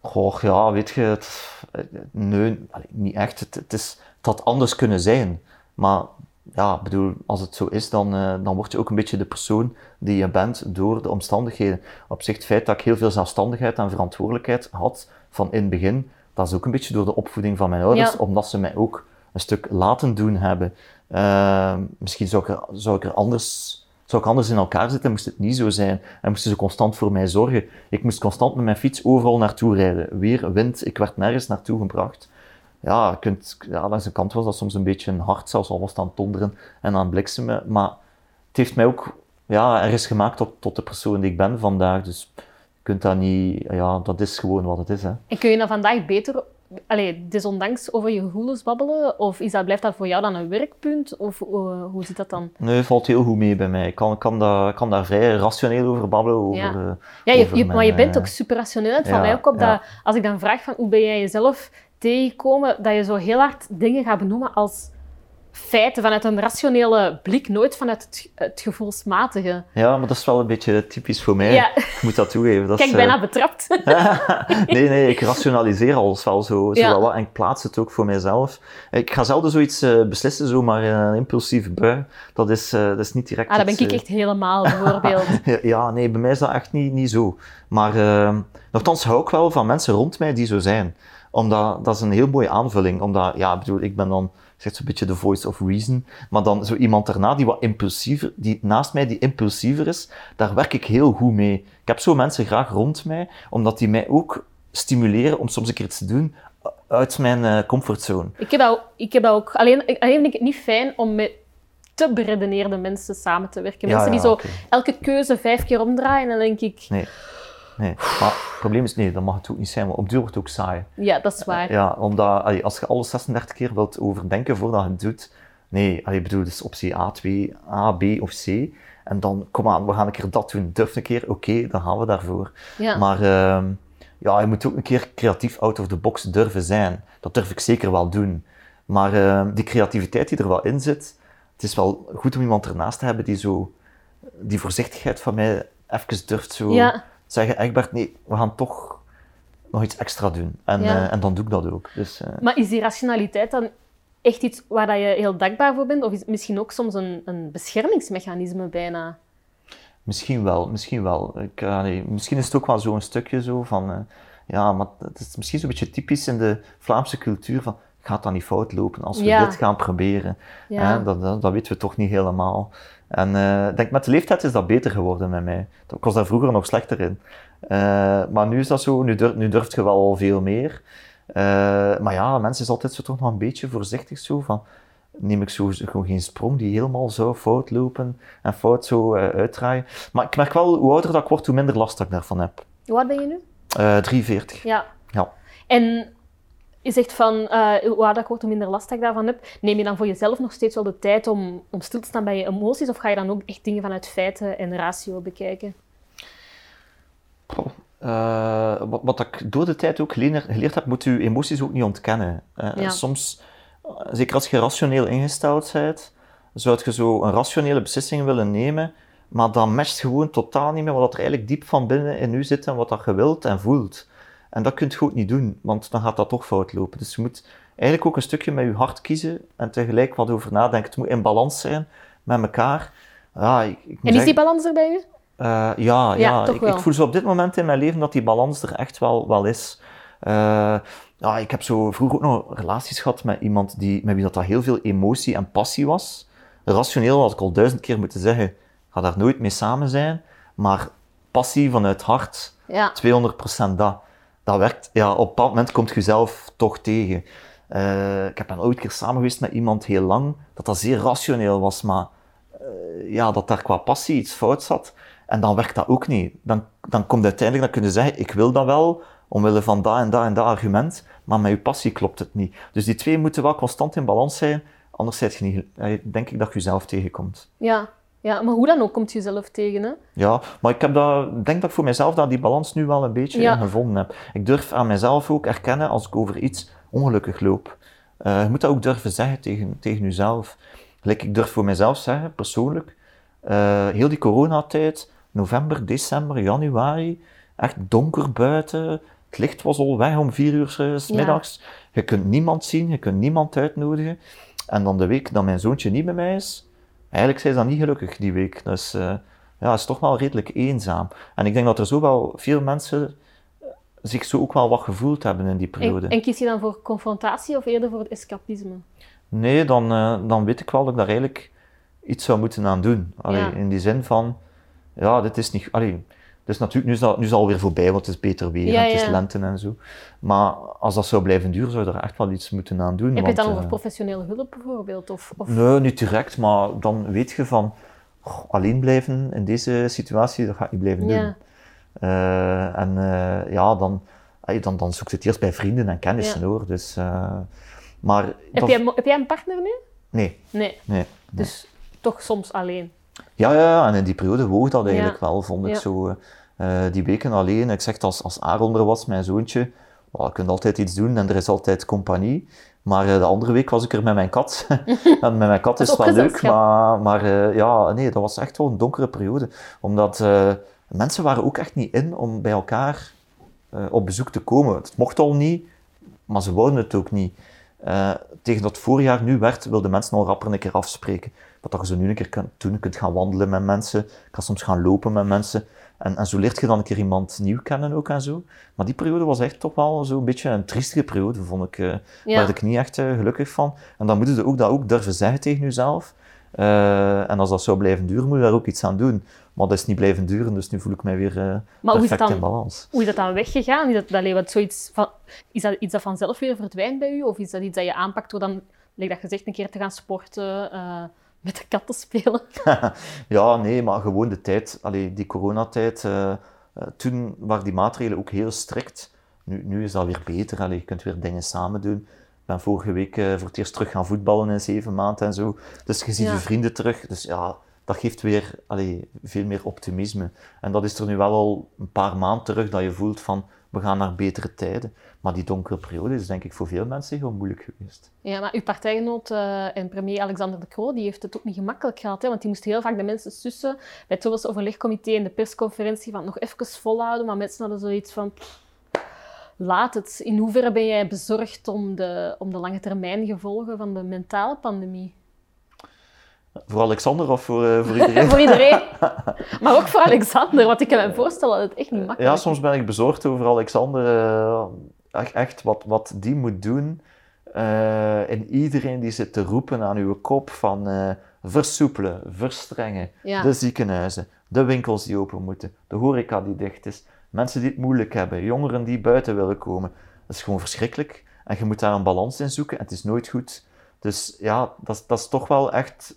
Goh, ja, weet je, het, nee, allee, niet echt. Het, het, is, het had anders kunnen zijn. Maar ja, bedoel, als het zo is, dan, eh, dan word je ook een beetje de persoon die je bent door de omstandigheden. Op zich, het feit dat ik heel veel zelfstandigheid en verantwoordelijkheid had van in het begin, dat is ook een beetje door de opvoeding van mijn ouders, Ja. omdat ze mij ook een stuk laten doen hebben. Eh, misschien zou ik, er, zou ik er anders... Zou ik anders in elkaar zitten, moest het niet zo zijn. En moesten ze constant voor mij zorgen. Ik moest constant met mijn fiets overal naartoe rijden. Weer wind, ik werd nergens naartoe gebracht. Ja, kunt, ja, langs de kant was dat soms een beetje hard, zelfs al was aan het donderen en aan bliksemen. Maar het heeft mij ook ja, er is gemaakt tot, de persoon die ik ben vandaag. Dus je kunt dat niet... Ja, dat is gewoon wat het is, hè. En kun je dan vandaag beter, allee, desondanks over je gevoelens babbelen? Of is dat, blijft dat voor jou dan een werkpunt? Of eh, hoe zit dat dan? Nee, valt heel goed mee bij mij. Ik kan, kan, daar, kan daar vrij rationeel over babbelen. Over, Ja. eh, Ja, je, over je- mijn, maar je bent eh, ook super rationeel. Het valt ja, mij ook op ja. dat als ik dan vraag van hoe ben jij jezelf tegengekomen, dat je zo heel hard dingen gaat benoemen als feiten vanuit een rationele blik, nooit vanuit het, het gevoelsmatige. Ja, maar dat is wel een beetje typisch voor mij. Ja. Ik moet dat toegeven. Dat Kijk, is, bijna eh, betrapt. nee, nee, ik rationaliseer alles wel zo, zo Ja. wel en ik plaats het ook voor mijzelf. Ik ga zelden zoiets eh, beslissen, zomaar in een impulsieve bui. Dat is, eh, dat is niet direct Ah, dat ben ik eh, echt helemaal, bijvoorbeeld. Ja, nee, bij mij is dat echt niet, niet zo. Maar uh, nogthans hou ik wel van mensen rond mij die zo zijn. Omdat, dat is een heel mooie aanvulling. Omdat, ja, ik bedoel, ik ben dan, zegt zo'n beetje de voice of reason. Maar dan zo iemand daarna die wat impulsiever, die naast mij die impulsiever is, daar werk ik heel goed mee. Ik heb zo mensen graag rond mij, omdat die mij ook stimuleren om soms een keer iets te doen uit mijn eh, comfortzone. Ik heb ook- ik heb ook. Alleen, alleen vind ik het niet fijn om met te beredeneerde mensen samen te werken. Ja, Mensen die zo elke keuze vijf keer omdraaien en dan denk ik, Nee. Nee, maar het probleem is, nee, dat mag het ook niet zijn, want op duur wordt het ook saai. ja, dat is waar. Ja, omdat allee, als je alles 36 keer wilt overdenken voordat je het doet, nee, allee, ik bedoel, dus optie A, 2, A, B of C. En dan, kom aan, we gaan een keer dat doen, durf een keer, oké, dan gaan we daarvoor. Ja. Maar ehm, ja, je moet ook een keer creatief out of the box durven zijn. Dat durf ik zeker wel doen. Maar ehm, die creativiteit die er wel in zit, het is wel goed om iemand ernaast te hebben die zo, die voorzichtigheid van mij even durft zo Ja. Zeggen, Egbert, nee, we gaan toch nog iets extra doen. En, Ja. eh, en dan doe ik dat ook. Dus, eh, Maar is die rationaliteit dan echt iets waar dat je heel dankbaar voor bent? Of is het misschien ook soms een, een beschermingsmechanisme bijna? Misschien wel, misschien wel. Ik, eh, nee, misschien is het ook wel zo'n stukje zo van, eh, ja, maar het is misschien zo'n beetje typisch in de Vlaamse cultuur van, gaat dat niet fout lopen als we Ja. dit gaan proberen? Ja. Dat, dat, dat weten we toch niet helemaal. En eh, denk, met de leeftijd is dat beter geworden met mij. Ik was daar vroeger nog slechter in. Eh, maar nu is dat zo, nu, durf, nu durft je wel veel meer. Eh, maar ja, mensen is altijd zo toch nog een beetje voorzichtig zo van, neem ik zo gewoon geen sprong die helemaal zou fout lopen en fout zo eh, uitdraaien. Maar ik merk wel, hoe ouder dat ik word, hoe minder last dat ik daarvan heb. Hoe oud ben je nu? Eh 43. Ja. Ja. En je zegt van, eh hoe ouder ik word, hoe minder last ik daarvan heb. Neem je dan voor jezelf nog steeds wel de tijd om, om stil te staan bij je emoties? Of ga je dan ook echt dingen vanuit feiten en ratio bekijken? Eh, wat, wat ik door de tijd ook geleer- geleerd heb, moet je emoties ook niet ontkennen. Ja. Soms, zeker als je rationeel ingesteld bent, zou je zo een rationele beslissing willen nemen, maar dat matcht gewoon totaal niet meer wat er eigenlijk diep van binnen in u zit en wat dat je wilt en voelt. En dat kun je ook niet doen, want dan gaat dat toch fout lopen. Dus je moet eigenlijk ook een stukje met je hart kiezen en tegelijk wat over nadenken. Het moet in balans zijn met elkaar. Ja, ik, ik En is zeggen- die balans er bij u? eh, ja, ja, toch ik, wel. ik voel zo op dit moment in mijn leven dat die balans er echt wel, wel is. Eh, ja, ik heb zo vroeger ook nog relaties gehad met iemand die, met wie dat, dat heel veel emotie en passie was. Rationeel had ik al duizend keer moeten zeggen, ik ga daar nooit mee samen zijn. Maar passie vanuit hart, Ja. 200% dat. Dat werkt. Ja, op een bepaald moment komt je zelf toch tegen. Eh, ik heb dan ooit keer samen geweest met iemand heel lang, dat dat zeer rationeel was, maar eh, ja, dat daar qua passie iets fout zat. En dan werkt dat ook niet. Dan, dan komt uiteindelijk, dan je zeggen, ik wil dat wel, omwille van dat en dat en dat argument, maar met je passie klopt het niet. Dus die twee moeten wel constant in balans zijn, anders je niet, eh, denk ik dat je jezelf tegenkomt. Ja. Ja, maar hoe dan ook komt je zelf tegen, hè? Ja, maar ik heb dat, denk dat ik voor mezelf dat die balans nu wel een beetje Ja. gevonden heb. Ik durf aan mezelf ook erkennen als ik over iets ongelukkig loop. Eh, je moet dat ook durven zeggen tegen, tegen jezelf. Like, ik durf voor mezelf zeggen, persoonlijk, eh, heel die coronatijd, november, december, januari, echt donker buiten. Het licht was al weg om vier uur eh, 's Ja. middags. Je kunt niemand zien, je kunt niemand uitnodigen. En dan de week dat mijn zoontje niet bij mij is, eigenlijk zijn ze dan niet gelukkig die week. Dus eh, ja, het is toch wel redelijk eenzaam. En ik denk dat er zo wel veel mensen zich zo ook wel wat gevoeld hebben in die periode. En, en kies je dan voor confrontatie of eerder voor het escapisme? Nee, dan, eh, dan weet ik wel dat ik daar eigenlijk iets zou moeten aan doen. Allee, Ja. In die zin van, ja, dit is niet... Allee, dus natuurlijk, nu is, dat, nu is alweer voorbij, want het is beter weer Ja, en het is lente en zo. Maar als dat zou blijven duren, zou je er echt wel iets moeten aan doen. Heb je het dan eh, over professionele hulp bijvoorbeeld? Of, of... Nee, niet direct, maar dan weet je van goh, alleen blijven in deze situatie, dat ga ik niet blijven doen. Eh, en eh, ja, dan, dan, dan zoek je het eerst bij vrienden en kennissen Ja. hoor. Dus, eh, maar Heb, dat- jij, heb jij een partner nu? Nee, Nee, nee. dus toch soms alleen. Ja, ja, ja, en in die periode woog dat eigenlijk Ja. wel, vond ik Ja. zo. Eh, die weken alleen, ik zeg als, als Aaron er was, mijn zoontje, well, je kunt altijd iets doen en er is altijd compagnie. Maar eh, de andere week was ik er met mijn kat. en met mijn kat is is het wel leuk, maar, maar eh, ja, nee, dat was echt wel een donkere periode. Omdat mensen waren ook echt niet in om bij elkaar op bezoek te komen. Het mocht al niet, maar ze wouden het ook niet. Tegen dat voorjaar nu werd, wilden mensen al rapper een keer afspreken. Wat dat je zo nu een keer kunt doen. Je kunt gaan wandelen met mensen, je kan soms gaan lopen met mensen. En, en zo leert je dan een keer iemand nieuw kennen ook en zo. Maar die periode was echt toch wel zo'n beetje een triestige periode, vond ik. eh Ja. Daar werd ik niet echt eh, gelukkig van. En dan moet je ook dat ook durven zeggen tegen jezelf. Eh, en als dat zou blijven duren, moet je daar ook iets aan doen. Maar dat is niet blijven duren, dus nu voel ik mij weer uh, maar hoe is, perfect het in dan, balans. hoe is dat dan weggegaan? Is dat, wat zoiets van, is dat iets dat vanzelf weer verdwijnt bij u? Of is dat iets dat je aanpakt door dan, like dat gezegd, een keer te gaan sporten, eh, met de kat te spelen? ja, nee, maar gewoon de tijd, allee, die coronatijd, uh, toen waren die maatregelen ook heel strikt. Nu, nu is dat weer beter, allee, je kunt weer dingen samen doen. Ik ben vorige week uh, voor het eerst terug gaan voetballen in zeven maanden en zo. Dus je ziet ja. je vrienden terug. Dus ja, dat geeft weer allee, veel meer optimisme. En dat is er nu wel al een paar maanden terug dat je voelt van we gaan naar betere tijden. Maar die donkere periode is denk ik voor veel mensen heel moeilijk geweest. Ja, maar uw partijgenoot uh, en premier Alexander de Croo, die heeft het ook niet gemakkelijk gehad. Hè? Want die moest heel vaak de mensen sussen bij het overlegcomité en de persconferentie van nog even volhouden. Maar mensen hadden zoiets van... Laat het. In hoeverre ben jij bezorgd om de, om de lange termijn gevolgen van de mentale pandemie? Voor Alexander of voor, uh, voor iedereen? voor iedereen. Maar ook voor Alexander, want ik kan me voorstellen dat het echt niet makkelijk is. Ja, soms ben ik bezorgd over Alexander. Uh, echt wat, wat die moet doen. Uh, en iedereen die zit te roepen aan uw kop van versoepelen, verstrengen. Ja. De ziekenhuizen, de winkels die open moeten, de horeca die dicht is. Mensen die het moeilijk hebben, jongeren die buiten willen komen. Dat is gewoon verschrikkelijk. En je moet daar een balans in zoeken en het is nooit goed. Dus ja, dat, dat is toch wel echt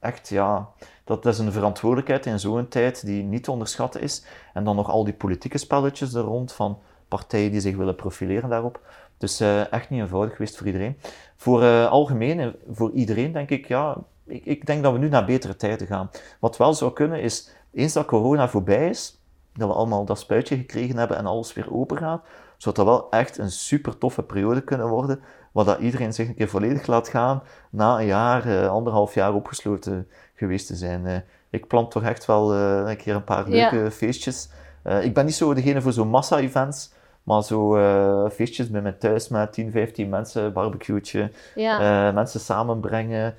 echt, ja, dat is een verantwoordelijkheid in zo'n tijd die niet te onderschatten is. En dan nog al die politieke spelletjes er rond van partijen die zich willen profileren daarop. Dus uh, echt niet eenvoudig geweest voor iedereen. Voor uh, algemeen en voor iedereen denk ik, ja, ik, ik, denk dat we nu naar betere tijden gaan. Wat wel zou kunnen is, eens dat corona voorbij is, dat we allemaal dat spuitje gekregen hebben en alles weer open gaat, zou dat wel echt een super toffe periode kunnen worden, waar dat iedereen zich een keer volledig laat gaan na een jaar, uh, anderhalf jaar opgesloten geweest te zijn. Uh, ik plan toch echt wel uh, een keer een paar leuke ja. feestjes. ik ben niet zo degene voor zo'n massa-events, maar zo feestjes bij mij thuis met 10, 15 mensen, barbecue'tje, ja. mensen samenbrengen.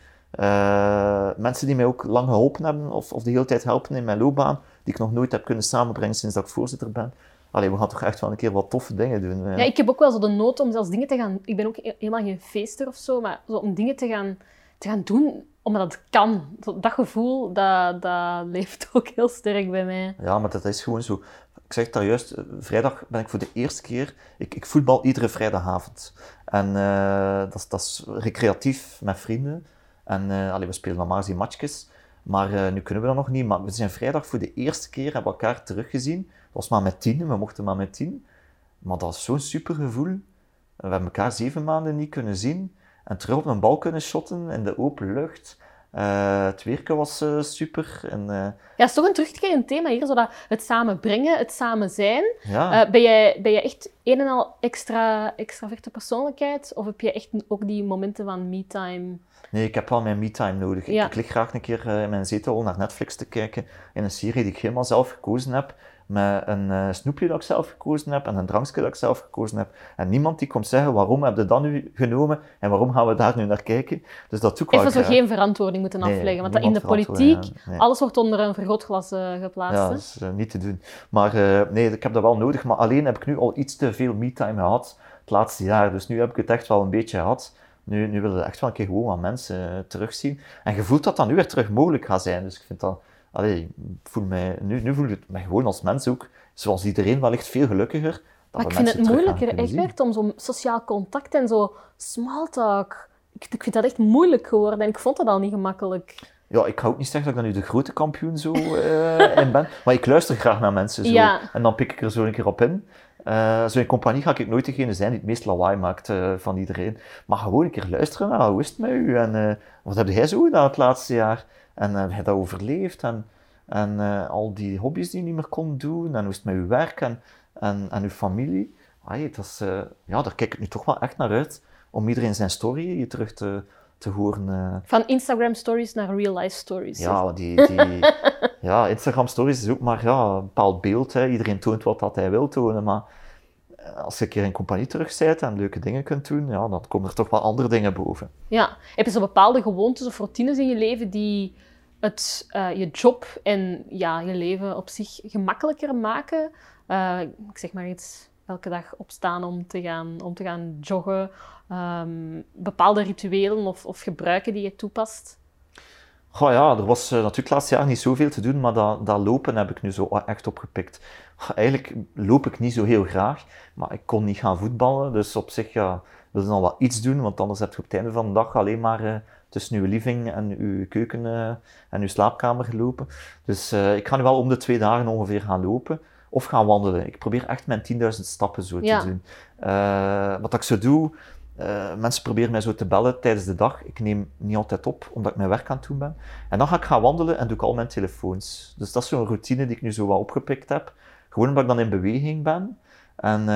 mensen die mij ook lang geholpen hebben, of, of de hele tijd helpen in mijn loopbaan, die ik nog nooit heb kunnen samenbrengen sinds dat ik voorzitter ben. Allee, we gaan toch echt wel een keer wat toffe dingen doen. Ja, ik heb ook wel zo de nood om zelfs dingen te gaan... Ik ben ook helemaal geen feester of zo, maar zo om dingen te gaan, te gaan doen omdat het kan. Dat gevoel, dat, dat leeft ook heel sterk bij mij. Ja, maar dat is gewoon zo. Ik zeg daar juist, vrijdag ben ik voor de eerste keer... Ik, ik voetbal iedere vrijdagavond. En uh, dat, is, dat is recreatief met vrienden. En uh, allee, we spelen normaal die matchjes. Maar uh, nu kunnen we dat nog niet. Maar we zijn vrijdag voor de eerste keer hebben elkaar teruggezien was maar met tien, we mochten maar met tien. Maar dat is zo'n super gevoel. We hebben elkaar zeven maanden niet kunnen zien. En terug op een bal kunnen shotten in de open lucht. Uh, het werken was uh, super. En, uh... Ja, het is toch een terugkerend thema hier, zodat het samen brengen, het samen zijn. Ja. ben, jij, ben jij echt een en al extra, extraverte persoonlijkheid? Of heb je echt ook die momenten van me-time? Nee, ik heb wel mijn me-time nodig. Ja. Ik, ik lig graag een keer in mijn zetel naar Netflix te kijken in een serie die ik helemaal zelf gekozen heb met een uh, snoepje dat ik zelf gekozen heb en een drankje dat ik zelf gekozen heb. En niemand die komt zeggen, waarom heb je dat nu genomen en waarom gaan we daar nu naar kijken? Dus dat doe ik Even zo geen verantwoording moeten afleggen, want in de politiek, alles wordt onder een vergrootglas uh, geplaatst. Ja, dat is uh, niet te doen. Maar nee, ik heb dat wel nodig, maar alleen heb ik nu al iets te veel me-time gehad het laatste jaar. Dus nu heb ik het echt wel een beetje gehad. Nu, nu willen we echt wel een keer gewoon wat mensen terugzien. En je voelt dat dat nu weer terug mogelijk gaat zijn. Dus ik vind dat allee, voel mij, nu, nu voel ik mij gewoon als mens ook, zoals iedereen, wellicht veel gelukkiger. Dat maar ik vind het moeilijker echt om zo'n sociaal contact en zo small talk. Ik, ik, vind dat echt moeilijk geworden en ik vond dat al niet gemakkelijk. Ja, ik ga ook niet zeggen dat ik dan nu de grote kampioen zo uh, in ben, maar ik luister graag naar mensen zo. Ja. En dan pik ik er zo een keer op in. Uh, zo in compagnie ga ik nooit degene zijn die het meest lawaai maakt uh, van iedereen. Maar gewoon een keer luisteren naar hoe is het met u en wat heb jij zo gedaan het laatste jaar? En uh, hij dat overleefd en, en uh, al die hobby's die je niet meer kon doen en hoe is het met je werk en, en, en uw familie. Ay, dat is, uh, ja, daar kijk ik nu toch wel echt naar uit om iedereen zijn story hier terug te, te horen. Van Instagram stories naar real life stories. Ja, die, die, ja Instagram stories is ook maar ja, een bepaald beeld. Hè. Iedereen toont wat dat hij wil tonen, maar als je een keer in compagnie terug en leuke dingen kunt doen, ja, dan komen er toch wel andere dingen boven. Ja. Heb je zo bepaalde gewoontes of routines in je leven die het, uh, je job en ja, je leven op zich gemakkelijker maken? Uh, ik zeg maar iets, elke dag opstaan om te gaan, om te gaan joggen. Um, bepaalde rituelen of, of gebruiken die je toepast? Goh ja, er was uh, natuurlijk laatst jaar niet zoveel te doen, maar dat, dat lopen heb ik nu zo echt opgepikt. Eigenlijk loop ik niet zo heel graag, maar ik kon niet gaan voetballen, dus op zich ja, wil je dan wel iets doen, want anders heb je op het einde van de dag alleen maar uh, tussen uw living en uw keuken uh, en uw slaapkamer gelopen. Dus ik ga nu wel om de twee dagen ongeveer gaan lopen of gaan wandelen. Ik probeer echt mijn 10.000 stappen zo te doen. wat ik zo doe, uh, mensen proberen mij zo te bellen tijdens de dag. Ik neem niet altijd op, omdat ik mijn werk aan het doen ben. En dan ga ik gaan wandelen en doe ik al mijn telefoons. Dus dat is zo'n routine die ik nu zo wat opgepikt heb. Gewoon omdat ik dan in beweging ben. En uh,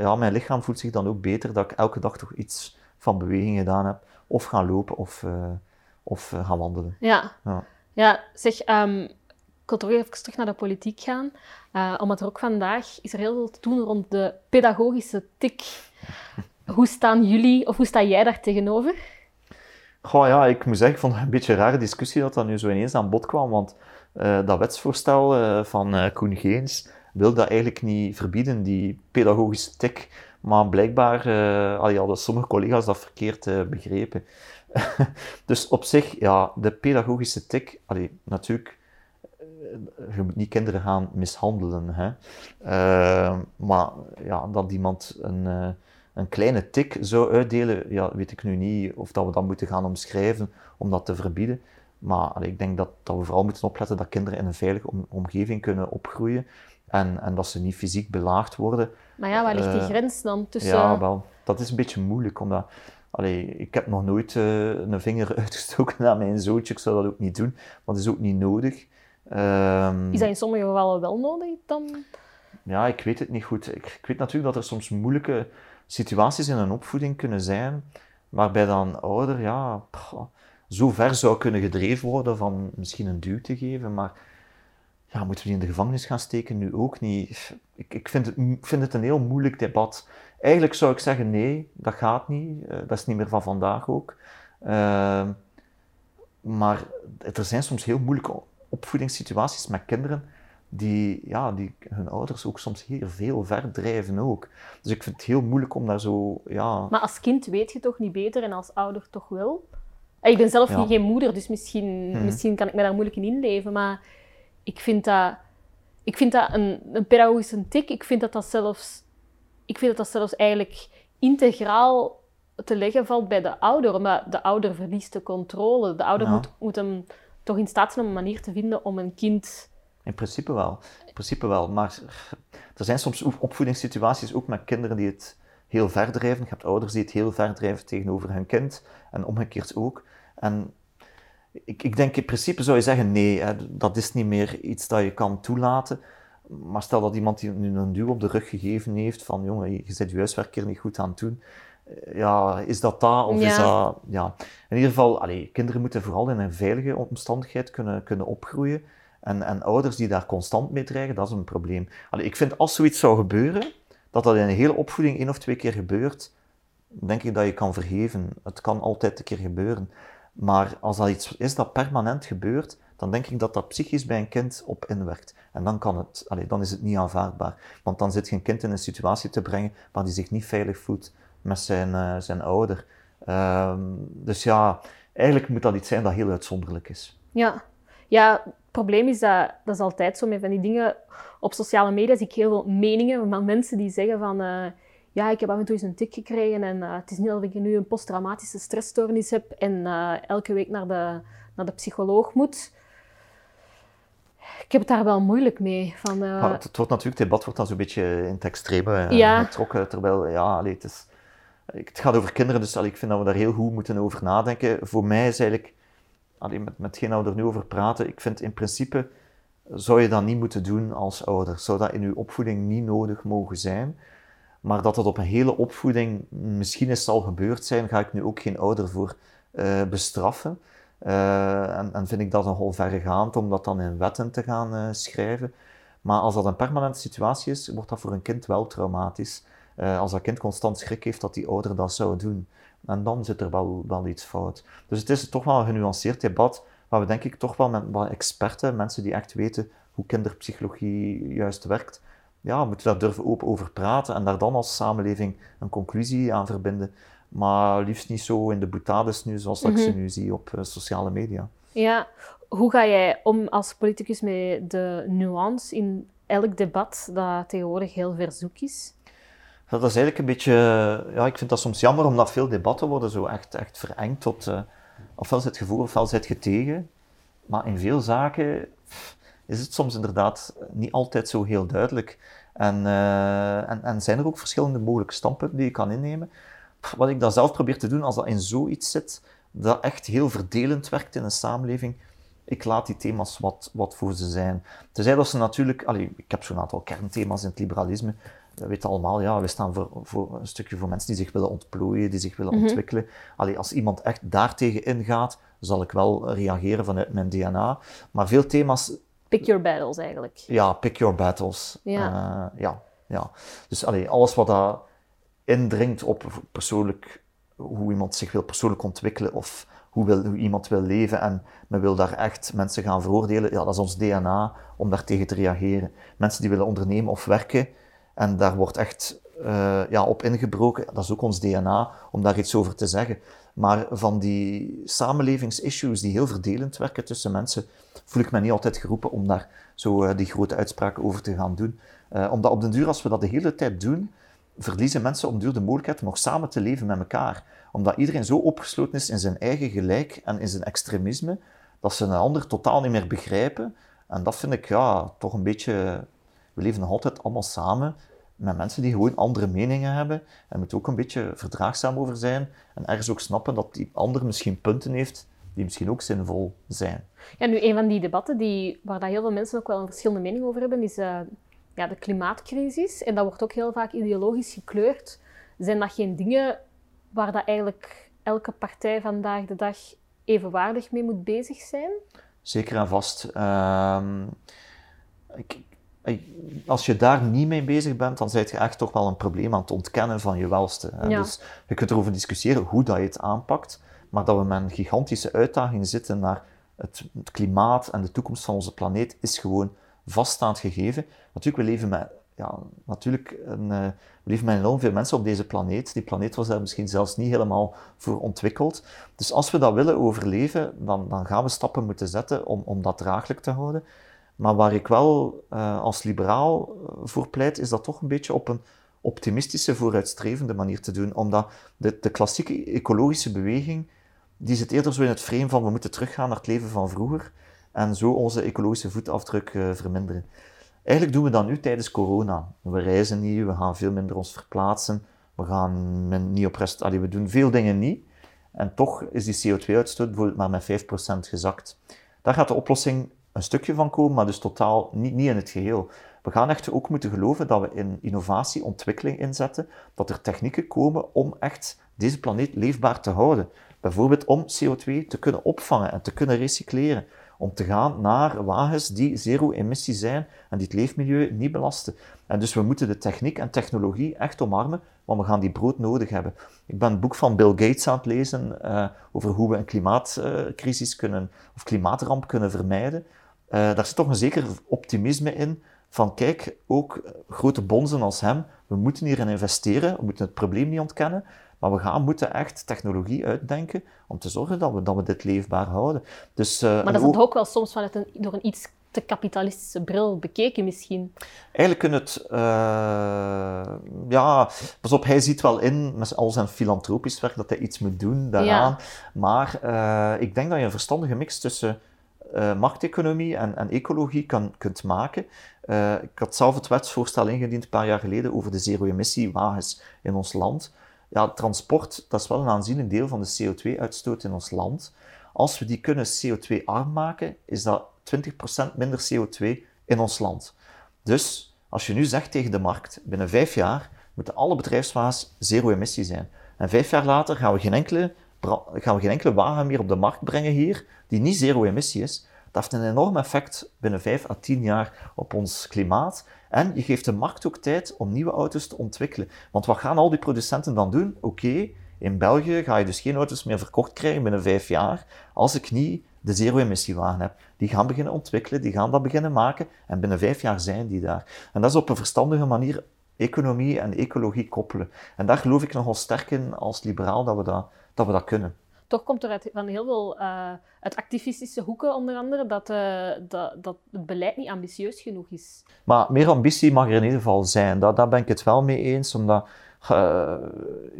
ja, mijn lichaam voelt zich dan ook beter dat ik elke dag toch iets van beweging gedaan heb. Of gaan lopen of, uh, of gaan wandelen. Ja, ja. ja zeg, um, ik wil toch even terug naar de politiek gaan. omdat er ook vandaag is er heel veel te doen rond de pedagogische tik. Hoe staan jullie, of hoe sta jij daar tegenover? Goh, ja, ik moet zeggen, ik vond het een beetje een rare discussie dat dat nu zo ineens aan bod kwam, want uh, dat wetsvoorstel uh, van uh, Koen Geens wil dat eigenlijk niet verbieden, die pedagogische tik, maar blijkbaar uh, hadden sommige collega's dat verkeerd begrepen. dus op zich, ja, de pedagogische tik, allee, natuurlijk, je moet niet kinderen gaan mishandelen, hè. maar ja, dat iemand een een kleine tik zou uitdelen, ja, weet ik nu niet of dat we dat moeten gaan omschrijven om dat te verbieden. Maar ik denk dat, dat we vooral moeten opletten dat kinderen in een veilige omgeving kunnen opgroeien en, en dat ze niet fysiek belaagd worden. Maar ja, waar ligt die uh, grens dan tussen... Ja, wel. Dat is een beetje moeilijk, omdat... Allee, ik heb nog nooit uh, een vinger uitgestoken naar mijn zoontje, ik zou dat ook niet doen, maar dat is ook niet nodig. Um, is dat in sommige gevallen wel nodig dan? Ja, ik weet het niet goed. Ik, ik weet natuurlijk dat er soms moeilijke situaties in een opvoeding kunnen zijn waarbij dan ouder ja, zo ver zou kunnen gedreven worden van misschien een duw te geven, maar ja, moeten we die in de gevangenis gaan steken? Nu ook niet. Ik, ik vind, het, vind het een heel moeilijk debat. Eigenlijk zou ik zeggen nee, dat gaat niet. Uh, dat is niet meer van vandaag ook. Uh, maar er zijn soms heel moeilijke opvoedingssituaties met kinderen die, ja, die hun ouders ook soms heel veel ver drijven ook. Dus ik vind het heel moeilijk om daar zo, ja... Maar als kind weet je toch niet beter en als ouder toch wel? Ik ben zelf niet geen moeder, dus misschien, mhm. misschien kan ik me daar moeilijk in inleven, maar ik vind dat, ik vind dat een, een pedagogische tik. Ik vind dat dat zelfs, ik vind dat dat zelfs eigenlijk integraal te leggen valt bij de ouder, omdat de ouder verliest de controle. De ouder moet, moet hem toch in staat zijn om een manier te vinden om een kind in principe wel. In principe wel. Maar er zijn soms opvoedingssituaties ook met kinderen die het heel ver drijven. Je hebt ouders die het heel ver drijven tegenover hun kind en omgekeerd ook. En ik, ik denk in principe zou je zeggen: nee, hè, dat is niet meer iets dat je kan toelaten. Maar stel dat iemand die nu een duw op de rug gegeven heeft van jongen, je zit je huiswerk hier niet goed aan het doen. Eh, ja, is dat dat of is dat... Ja. In ieder geval, allee, kinderen moeten vooral in een veilige omstandigheid kunnen, kunnen opgroeien. En, en ouders die daar constant mee dreigen, dat is een probleem. Ik vind als zoiets zou gebeuren, dat dat in een hele opvoeding één of twee keer gebeurt, denk ik dat je kan vergeven. Het kan altijd een keer gebeuren. Maar als dat iets is dat permanent gebeurt, dan denk ik dat dat psychisch bij een kind op inwerkt. En dan, kan het, dan is het niet aanvaardbaar. Want dan zit je een kind in een situatie te brengen waar hij zich niet veilig voelt met zijn, uh, zijn ouder. Uh, dus ja, eigenlijk moet dat iets zijn dat heel uitzonderlijk is. Ja, ja probleem is dat, dat is altijd zo met van die dingen. Op sociale media zie ik heel veel meningen van mensen die zeggen van... Uh, ja, ik heb af en toe eens een tik gekregen en uh, het is niet dat ik nu een posttraumatische stressstoornis heb en uh, elke week naar de, naar de psycholoog moet. Ik heb het daar wel moeilijk mee. Van, het, het, wordt natuurlijk, het debat wordt dan zo'n beetje in het extreme ja. getrokken, terwijl, ja, allee, het, is, het gaat over kinderen, dus allee, ik vind dat we daar heel goed moeten over nadenken. Voor mij is eigenlijk alleen met, met hetgeen dat we er nu over praten, ik vind in principe zou je dat niet moeten doen als ouder. Zou dat in je opvoeding niet nodig mogen zijn. Maar dat dat op een hele opvoeding misschien eens zal gebeurd zijn, ga ik nu ook geen ouder voor uh, bestraffen. Uh, en, en, vind ik dat nogal verregaand om dat dan in wetten te gaan uh, schrijven. Maar als dat een permanente situatie is, wordt dat voor een kind wel traumatisch. als dat kind constant schrik heeft dat die ouder dat zou doen. En dan zit er wel, wel iets fout. Dus het is toch wel een genuanceerd debat, waar we denk ik toch wel met wat experten, mensen die echt weten hoe kinderpsychologie juist werkt, ja, moeten daar durven open over praten en daar dan als samenleving een conclusie aan verbinden. Maar liefst niet zo in de boutades nu, zoals ik ze mhm. nu zie op uh, sociale media. Ja, hoe ga jij om als politicus met de nuance in elk debat dat tegenwoordig heel verzoek is? Dat is eigenlijk een beetje, ja, ik vind dat soms jammer omdat veel debatten worden zo echt, echt verengd tot, uh, ofwel zit je voor ofwel zit je tegen. Maar in veel zaken is het soms inderdaad niet altijd zo heel duidelijk. En, uh, en, en, zijn er ook verschillende mogelijke standpunten die je kan innemen. Wat ik dan zelf probeer te doen als dat in zoiets zit, dat echt heel verdelend werkt in een samenleving, ik laat die thema's wat, wat voor ze zijn. Tenzij dat ze natuurlijk, allee, ik heb zo'n aantal kernthema's in het liberalisme, we weten allemaal, ja, we staan voor, voor een stukje voor mensen die zich willen ontplooien, die zich willen mhm. ontwikkelen. Allee, als iemand echt daartegen ingaat, zal ik wel reageren vanuit mijn DNA. Maar veel thema's... Pick your battles, eigenlijk. Ja, pick your battles. Ja. Uh, ja, ja. Dus allee, alles wat dat indringt op persoonlijk, hoe iemand zich wil persoonlijk ontwikkelen of hoe, wil, hoe iemand wil leven en men wil daar echt mensen gaan veroordelen, ja, dat is ons DNA om daar tegen te reageren. Mensen die willen ondernemen of werken en daar wordt echt uh, ja, op ingebroken, dat is ook ons DNA om daar iets over te zeggen. Maar van die samenlevingsissues die heel verdelend werken tussen mensen, voel ik me niet altijd geroepen om daar zo uh, die grote uitspraken over te gaan doen. Uh, omdat op den duur, als we dat de hele tijd doen, verliezen mensen op duur de mogelijkheid om nog samen te leven met elkaar. Omdat iedereen zo opgesloten is in zijn eigen gelijk en in zijn extremisme, dat ze een ander totaal niet meer begrijpen. En dat vind ik ja, toch een beetje... We leven nog altijd allemaal samen met mensen die gewoon andere meningen hebben. En moet ook een beetje verdraagzaam over zijn. En ergens ook snappen dat die ander misschien punten heeft die misschien ook zinvol zijn. Ja, nu een van die debatten die, waar dat heel veel mensen ook wel een verschillende mening over hebben, is uh, ja, de klimaatcrisis. En dat wordt ook heel vaak ideologisch gekleurd. Zijn dat geen dingen waar dat eigenlijk elke partij vandaag de dag evenwaardig mee moet bezig zijn? Zeker en vast. Uh, ik, als je daar niet mee bezig bent, dan ben je echt toch wel een probleem aan het ontkennen van je welste. Ja. Dus je kunt erover discussiëren hoe dat je het aanpakt, maar dat we met een gigantische uitdaging zitten naar het, het klimaat en de toekomst van onze planeet, is gewoon vaststaand gegeven. Natuurlijk, we leven met, ja, natuurlijk een, uh, we leven met enorm veel mensen op deze planeet. Die planeet was daar misschien zelfs niet helemaal voor ontwikkeld. Dus als we dat willen overleven, dan, dan gaan we stappen moeten zetten om, om dat draaglijk te houden. Maar waar ik wel uh, als liberaal uh, voor pleit, is dat toch een beetje op een optimistische, vooruitstrevende manier te doen. Omdat de, de klassieke ecologische beweging, die zit eerder zo in het frame van we moeten teruggaan naar het leven van vroeger en zo onze ecologische voetafdruk uh, verminderen. Eigenlijk doen we dat nu tijdens corona. We reizen niet, we gaan veel minder ons verplaatsen, we gaan niet op rest... Allee, we doen veel dingen niet. En toch is die CO2-uitstoot bijvoorbeeld maar met 5% gezakt. Daar gaat de oplossing een stukje van komen, maar dus totaal niet, niet in het geheel. We gaan echt ook moeten geloven dat we in innovatie, ontwikkeling inzetten, dat er technieken komen om echt deze planeet leefbaar te houden. Bijvoorbeeld om CO2 te kunnen opvangen en te kunnen recycleren om te gaan naar wagens die zero-emissie zijn en die het leefmilieu niet belasten. En dus we moeten de techniek en technologie echt omarmen, want we gaan die brood nodig hebben. Ik ben een boek van Bill Gates aan het lezen uh, over hoe we een klimaatcrisis kunnen, of klimaatramp kunnen vermijden. Uh, daar zit toch een zeker optimisme in van kijk, ook grote bonzen als hem, we moeten hierin investeren, we moeten het probleem niet ontkennen, maar we gaan moeten echt technologie uitdenken om te zorgen dat we, dat we dit leefbaar houden. Dus, uh, maar dat is ook, ook wel soms vanuit een, door een iets te kapitalistische bril bekeken misschien. Eigenlijk kun het... Uh, ja, pas op, hij ziet wel in, met al zijn filantropisch werk, dat hij iets moet doen daaraan. Maar uh, ik denk dat je een verstandige mix tussen uh, markteconomie en, en, ecologie kan, kunt maken. Uh, ik had zelf het wetsvoorstel ingediend een paar jaar geleden over de zero-emissie-wagens in ons land ja, transport, dat is wel een aanzienlijk deel van de CO2-uitstoot in ons land. Als we die kunnen CO2-arm maken, is dat 20% minder CO2 in ons land. Dus als je nu zegt tegen de markt, binnen vijf jaar moeten alle bedrijfswagens zero-emissie zijn. En vijf jaar later gaan we, geen enkele, gaan we geen enkele wagen meer op de markt brengen hier die niet zero-emissie is. Dat heeft een enorm effect binnen 5 à 10 jaar op ons klimaat. En je geeft de markt ook tijd om nieuwe auto's te ontwikkelen. Want wat gaan al die producenten dan doen? Oké, in België ga je dus geen auto's meer verkocht krijgen binnen 5 jaar als ik niet de zero-emissiewagen heb. Die gaan beginnen ontwikkelen, die gaan dat beginnen maken en binnen 5 jaar zijn die daar. En dat is op een verstandige manier economie en ecologie koppelen. En daar geloof ik nogal sterk in als liberaal dat we dat, dat, we dat kunnen toch komt er uit, van heel veel uh, uit activistische hoeken onder andere dat, uh, dat, dat het beleid niet ambitieus genoeg is. Maar meer ambitie mag er in ieder geval zijn. Daar, daar ben ik het wel mee eens, omdat uh,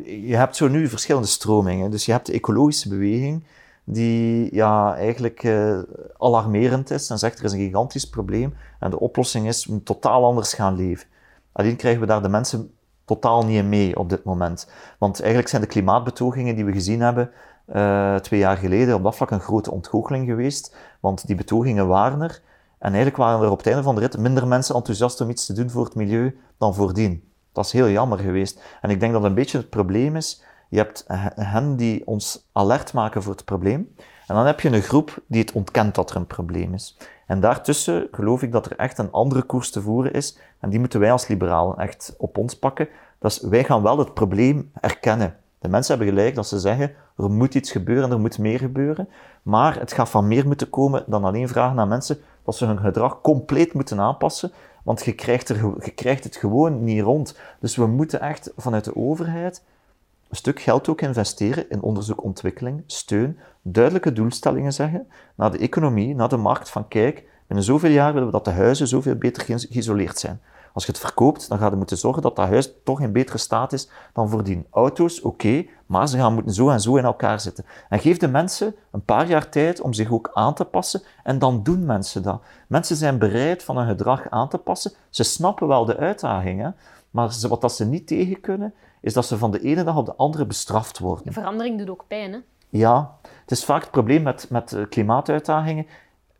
je hebt zo nu verschillende stromingen. Dus je hebt de ecologische beweging, die ja, eigenlijk uh, alarmerend is en zegt er is een gigantisch probleem en de oplossing is we totaal anders gaan leven. Alleen krijgen we daar de mensen totaal niet mee op dit moment. Want eigenlijk zijn de klimaatbetogingen die we gezien hebben uh, twee jaar geleden op dat vlak een grote ontgoocheling geweest, want die betogingen waren er en eigenlijk waren er op het einde van de rit minder mensen enthousiast om iets te doen voor het milieu dan voordien. Dat is heel jammer geweest. En ik denk dat een beetje het probleem is, je hebt hen die ons alert maken voor het probleem, en dan heb je een groep die het ontkent dat er een probleem is. En daartussen geloof ik dat er echt een andere koers te voeren is, en die moeten wij als liberalen echt op ons pakken. Dus wij gaan wel het probleem erkennen. De mensen hebben gelijk dat ze zeggen, er moet iets gebeuren, er moet meer gebeuren, maar het gaat van meer moeten komen dan alleen vragen aan mensen dat ze hun gedrag compleet moeten aanpassen, want je krijgt, er, je krijgt het gewoon niet rond. Dus we moeten echt vanuit de overheid een stuk geld ook investeren in onderzoek, ontwikkeling, steun, duidelijke doelstellingen zeggen naar de economie, naar de markt, van kijk, binnen zoveel jaar willen we dat de huizen zoveel beter geïsoleerd zijn. Als je het verkoopt, dan ga je moeten zorgen dat dat huis toch in betere staat is dan voordien. Auto's, oké, maar ze gaan moeten zo en zo in elkaar zitten. En geef de mensen een paar jaar tijd om zich ook aan te passen en dan doen mensen dat. Mensen zijn bereid van hun gedrag aan te passen. Ze snappen wel de uitdagingen, maar wat dat ze niet tegen kunnen, is dat ze van de ene dag op de andere bestraft worden. verandering doet ook pijn, hè? Ja, het is vaak het probleem met, met klimaatuitdagingen.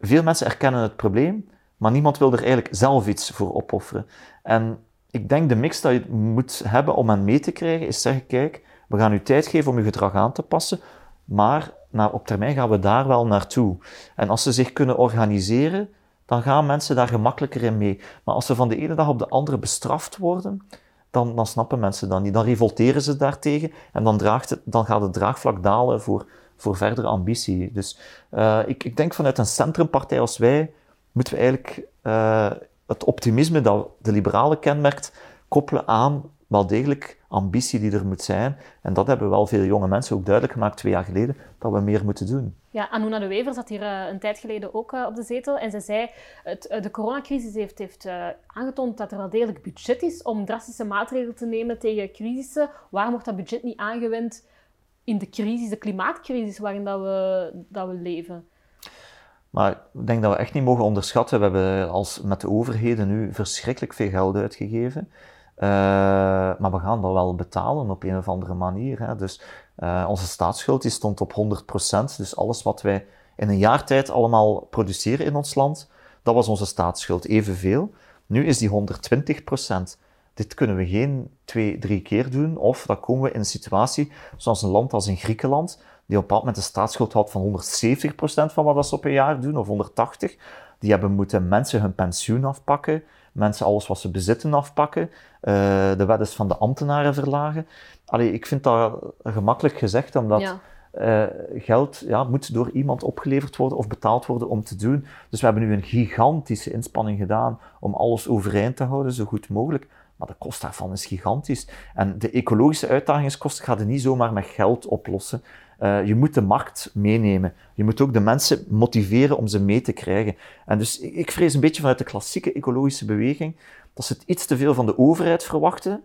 Veel mensen erkennen het probleem, maar niemand wil er eigenlijk zelf iets voor opofferen. En ik denk de mix dat je moet hebben om hen mee te krijgen, is zeggen, kijk, we gaan u tijd geven om uw gedrag aan te passen, maar op termijn gaan we daar wel naartoe. En als ze zich kunnen organiseren, dan gaan mensen daar gemakkelijker in mee. Maar als ze van de ene dag op de andere bestraft worden, dan, dan snappen mensen dat niet. Dan revolteren ze daartegen en dan, draagt het, dan gaat het draagvlak dalen voor, voor verdere ambitie. Dus uh, ik, ik denk vanuit een centrumpartij als wij, moeten we eigenlijk uh, het optimisme dat de liberalen kenmerkt, koppelen aan wel degelijk ambitie die er moet zijn. En dat hebben wel veel jonge mensen ook duidelijk gemaakt twee jaar geleden, dat we meer moeten doen. Ja, Anuna de Wever zat hier uh, een tijd geleden ook op de zetel en ze zei, het, de coronacrisis heeft, heeft aangetoond dat er wel degelijk budget is om drastische maatregelen te nemen tegen crisissen. Waarom wordt dat budget niet aangewend in de crisis, de klimaatcrisis waarin dat we, dat we leven? Maar ik denk dat we echt niet mogen onderschatten. We hebben als met de overheden nu verschrikkelijk veel geld uitgegeven. Uh, maar we gaan dat wel betalen op een of andere manier. Hè. Dus uh, onze staatsschuld die stond op 100%. Dus alles wat wij in een jaar tijd allemaal produceren in ons land, dat was onze staatsschuld evenveel. Nu is die 120%. Dit kunnen we geen twee, drie keer doen. Of dan komen we in een situatie zoals een land als in Griekenland, die op een bepaald moment een staatsschuld had van 170% van wat ze op een jaar doen, of 180. Die hebben moeten mensen hun pensioen afpakken, mensen alles wat ze bezitten afpakken, uh, de weddes van de ambtenaren verlagen. Allee, ik vind dat gemakkelijk gezegd, omdat ja. uh, geld ja, moet door iemand opgeleverd worden of betaald worden om te doen. Dus we hebben nu een gigantische inspanning gedaan om alles overeind te houden, zo goed mogelijk. Maar de kost daarvan is gigantisch. En de ecologische uitdagingskosten gaat je niet zomaar met geld oplossen. Uh, je moet de markt meenemen. Je moet ook de mensen motiveren om ze mee te krijgen. En dus ik vrees een beetje vanuit de klassieke ecologische beweging dat ze het iets te veel van de overheid verwachten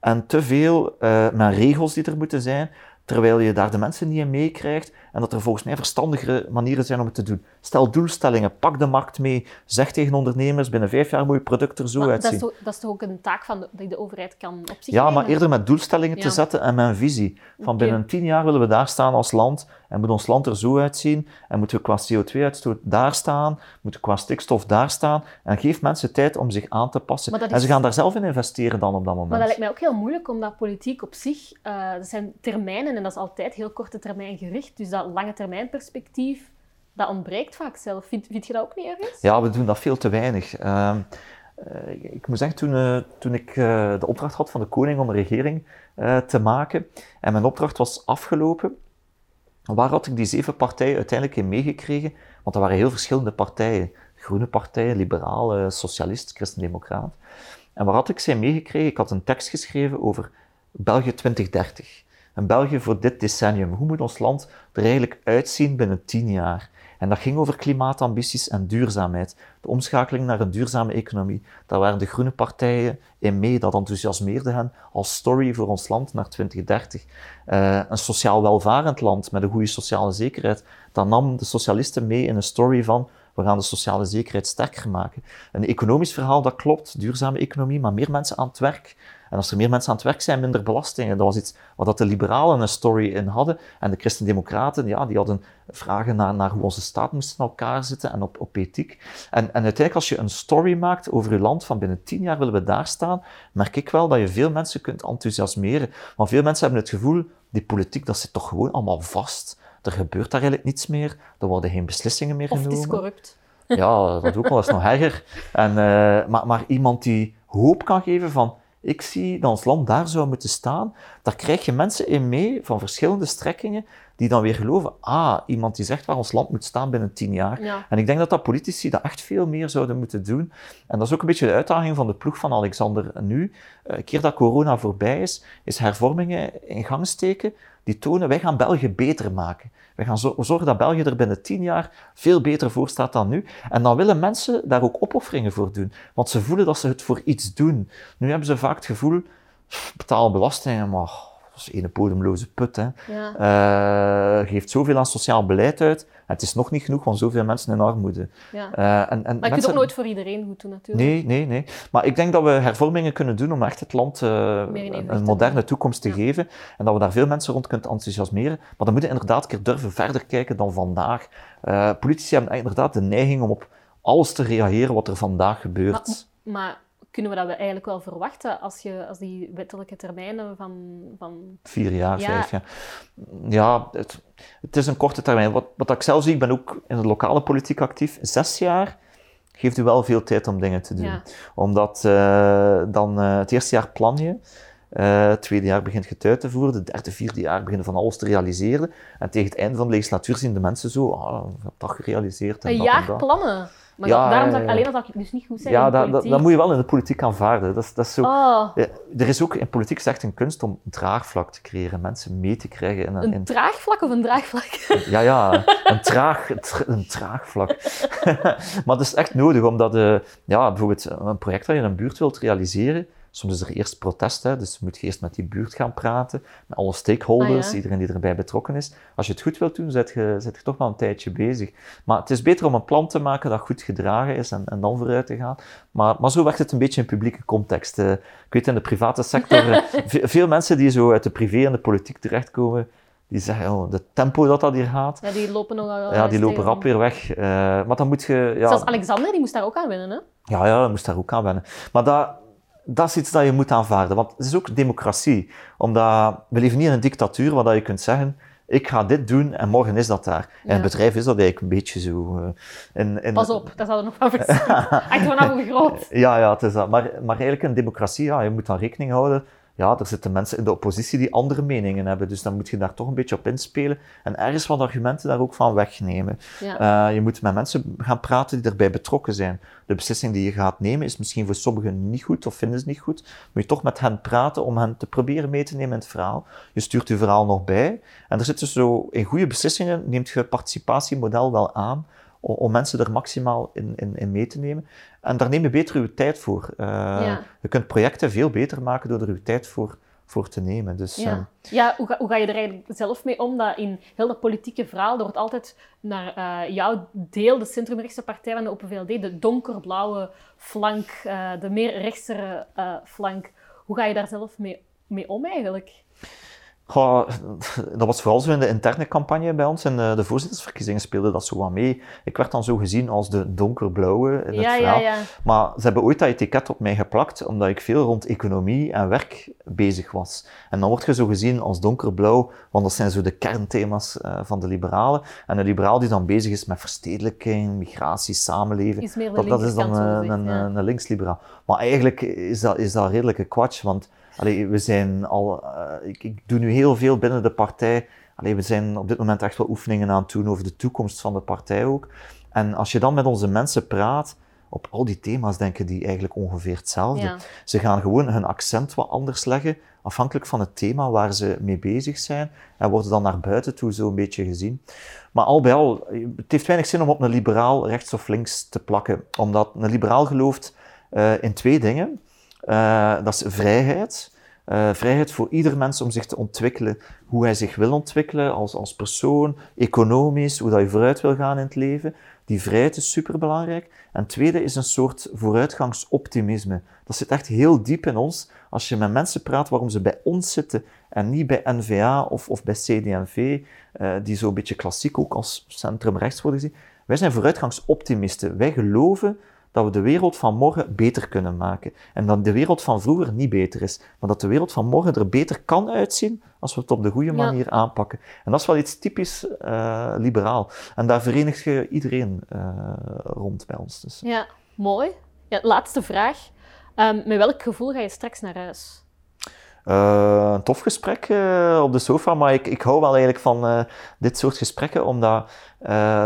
en te veel uh, regels die er moeten zijn, terwijl je daar de mensen niet in meekrijgt en dat er volgens mij verstandigere manieren zijn om het te doen. Stel doelstellingen, pak de markt mee, zeg tegen ondernemers, binnen vijf jaar moet je product er zo maar uitzien. Dat is, toch, dat is toch ook een taak van de, die de overheid kan op zich Ja, nemen? maar eerder met doelstellingen ja. te zetten en met een visie. Van okay. binnen tien jaar willen we daar staan als land en moet ons land er zo uitzien en moeten we qua CO2-uitstoot daar staan, moeten we qua stikstof daar staan en geef mensen tijd om zich aan te passen. Is... En ze gaan daar zelf in investeren dan op dat moment. Maar dat lijkt mij ook heel moeilijk, omdat politiek op zich, uh, dat zijn termijnen en dat is altijd heel korte termijn gericht, dus dat lange termijn perspectief, dat ontbreekt vaak zelf. Vind, je dat ook niet ergens? Ja, we doen dat veel te weinig. Uh, uh, ik moet zeggen, toen, uh, toen ik de opdracht had van de koning om een regering te maken en mijn opdracht was afgelopen, waar had ik die zeven partijen uiteindelijk in meegekregen? Want er waren heel verschillende partijen. Groene partijen, liberale, socialist, christendemocraat. En waar had ik zij meegekregen? Ik had een tekst geschreven over België 2030. Een België voor dit decennium. Hoe moet ons land er eigenlijk uitzien binnen tien jaar? En dat ging over klimaatambities en duurzaamheid. De omschakeling naar een duurzame economie. Daar waren de groene partijen in mee. Dat enthousiasmeerde hen als story voor ons land naar 2030. Uh, een sociaal welvarend land met een goede sociale zekerheid. Dat nam de socialisten mee in een story van we gaan de sociale zekerheid sterker maken. Een economisch verhaal, dat klopt, duurzame economie, maar meer mensen aan het werk. En als er meer mensen aan het werk zijn, minder belastingen. Dat was iets wat de liberalen een story in hadden. En de christendemocraten, ja, die hadden vragen naar, naar hoe onze staat moest in elkaar zitten en op, op ethiek. En, en uiteindelijk, als je een story maakt over je land van binnen tien jaar willen we daar staan, merk ik wel dat je veel mensen kunt enthousiasmeren. Want veel mensen hebben het gevoel, die politiek, dat zit toch gewoon allemaal vast. Er gebeurt daar eigenlijk niets meer. Er worden geen beslissingen meer genomen. Of het is corrupt. Ja, dat ook wel eens nog erger. En, uh, maar, maar iemand die hoop kan geven van ik zie dat ons land daar zou moeten staan. Daar krijg je mensen in mee van verschillende strekkingen die dan weer geloven, ah, iemand die zegt waar ons land moet staan binnen tien jaar. En ik denk dat dat politici dat echt veel meer zouden moeten doen. En dat is ook een beetje de uitdaging van de ploeg van Alexander nu. Eh, een keer dat corona voorbij is, is hervormingen in gang steken die tonen, wij gaan België beter maken. Wij gaan zorgen dat België er binnen tien jaar veel beter voor staat dan nu. En dan willen mensen daar ook opofferingen voor doen. Want ze voelen dat ze het voor iets doen. Nu hebben ze vaak het gevoel, betaal belastingen, maar is een bodemloze put. Hè. Ja. Uh, geeft zoveel aan sociaal beleid uit. het is nog niet genoeg, want zoveel mensen in armoede. Ja. Uh, en, en maar je kunt ook nooit voor iedereen goed doen, natuurlijk. Nee, nee, nee. Maar ik denk dat we hervormingen kunnen doen om echt het land uh, een moderne toekomst te geven. En dat we daar veel mensen rond kunnen enthousiasmeren. Maar dan moeten we inderdaad een keer durven verder kijken dan vandaag. politici hebben inderdaad de neiging om op alles te reageren wat er vandaag gebeurt. maar, maar kunnen we dat eigenlijk wel verwachten als, je, als die wettelijke termijnen van... van... Vier jaar, vijf jaar. Ja, het, het, is een korte termijn. Wat, wat ik zelf zie, ik ben ook in de lokale politiek actief. Zes jaar geeft u wel veel tijd om dingen te doen. Omdat uh, dan uh, het eerste jaar plan je. Uh, het tweede jaar begint je het uit te voeren. De derde, vierde jaar beginnen van alles te realiseren. En tegen het einde van de legislatuur zien de mensen zo, ah, ik heb dat gerealiseerd. En een jaar plannen? Maar ja, daarom zou ik, alleen dat ik dus niet goed zijn Ja, dat, dat, dat, moet je wel in de politiek aanvaarden. Dat, dat is zo, oh. er is ook in politiek echt een kunst om een draagvlak te creëren, mensen mee te krijgen. In, een, draagvlak of een draagvlak? Ja, ja, een, traag, een traagvlak. maar dat is echt nodig, omdat uh, ja, bijvoorbeeld een project dat je in een buurt wilt realiseren, Soms is er eerst protest, hè, dus moet je eerst met die buurt gaan praten, met alle stakeholders, ah, iedereen die erbij betrokken is. Als je het goed wilt doen, zet je, zet je toch wel een tijdje bezig. Maar het is beter om een plan te maken dat goed gedragen is en, en dan vooruit te gaan. Maar, maar zo werkt het een beetje in publieke context. Uh, ik weet in de private sector, uh, veel mensen die zo uit de privé en de politiek terechtkomen, die zeggen, oh, de tempo dat dat hier gaat. Ja, die lopen nogal Ja, die lopen rap weer weg. Uh, maar dan moet je... Ja, Zelfs Alexander, die moest daar ook aan wennen, hè? Ja, ja, die moest daar ook aan wennen. Maar dat dat is iets dat je moet aanvaarden. Want het is ook democratie. Omdat we leven niet in een dictatuur waar je kunt zeggen, ik ga dit doen en morgen is dat daar. En het bedrijf is dat eigenlijk een beetje zo. Uh, in, in... Pas op, dat zou er nog van verschillen. Hangt vanaf hoe groot. Ja, ja, het is dat. Maar, maar eigenlijk een democratie, ja, je moet dan rekening houden ja, er zitten mensen in de oppositie die andere meningen hebben. Dus dan moet je daar toch een beetje op inspelen en ergens wat argumenten daar ook van wegnemen. Ja. Uh, je moet met mensen gaan praten die erbij betrokken zijn. De beslissing die je gaat nemen is misschien voor sommigen niet goed of vinden ze niet goed. Moet je toch met hen praten om hen te proberen mee te nemen in het verhaal. Je stuurt je verhaal nog bij. En er zitten zo, in goede beslissingen neemt je het participatiemodel wel aan om mensen er maximaal in, in, in, mee te nemen. En daar neem je beter uw tijd voor. Uh, Je kunt projecten veel beter maken door er uw tijd voor, voor te nemen. Dus, ja, um, ja hoe, ga, hoe, ga, je er eigenlijk zelf mee om? Dat in heel dat politieke verhaal, er wordt altijd naar uh, jouw deel, de centrumrechtse partij van de Open VLD, de donkerblauwe flank, uh, de meer rechtse flank. Hoe ga je daar zelf mee, mee om eigenlijk? Dat was vooral zo in de interne campagne bij ons. In de, de voorzittersverkiezingen speelde dat zo wat mee. Ik werd dan zo gezien als de donkerblauwe in het verhaal. Ja, ja. Maar ze hebben ooit dat etiket op mij geplakt, omdat ik veel rond economie en werk bezig was. En dan word je zo gezien als donkerblauw, want dat zijn zo de kernthema's uh, van de liberalen. En een liberaal die dan bezig is met verstedelijking, migratie, samenleving, dat, dat, is dan een, een, een linksliberaal. Maar eigenlijk is dat, is dat redelijke kwatsch, want Allee, we zijn al, uh, ik, ik, doe nu heel veel binnen de partij. Allee, we zijn op dit moment echt wel oefeningen aan het doen over de toekomst van de partij ook. En als je dan met onze mensen praat, op al die thema's denken die eigenlijk ongeveer hetzelfde. Ja. Ze gaan gewoon hun accent wat anders leggen, afhankelijk van het thema waar ze mee bezig zijn, en worden dan naar buiten toe zo een beetje gezien. Maar al bij al, het heeft weinig zin om op een liberaal rechts of links te plakken, omdat een liberaal gelooft uh, in twee dingen. Uh, dat is vrijheid. Uh, vrijheid voor ieder mens om zich te ontwikkelen, hoe hij zich wil ontwikkelen als, als persoon, economisch, hoe dat je vooruit wil gaan in het leven. Die vrijheid is superbelangrijk. En tweede is een soort vooruitgangsoptimisme. Dat zit echt heel diep in ons. Als je met mensen praat waarom ze bij ons zitten en niet bij NVA of, of bij CD&V, uh, die zo een beetje klassiek ook als centrum-rechts worden gezien. Wij zijn vooruitgangsoptimisten. Wij geloven dat we de wereld van morgen beter kunnen maken. En dat de wereld van vroeger niet beter is, maar dat de wereld van morgen er beter kan uitzien als we het op de goede manier ja. aanpakken. En dat is wel iets typisch uh, liberaal. En daar verenigt je iedereen uh, rond bij ons. Dus. Ja, mooi. Ja, laatste vraag. Um, met welk gevoel ga je straks naar huis? Uh, een tof gesprek uh, op de sofa, maar ik, ik hou wel eigenlijk van uh, dit soort gesprekken, omdat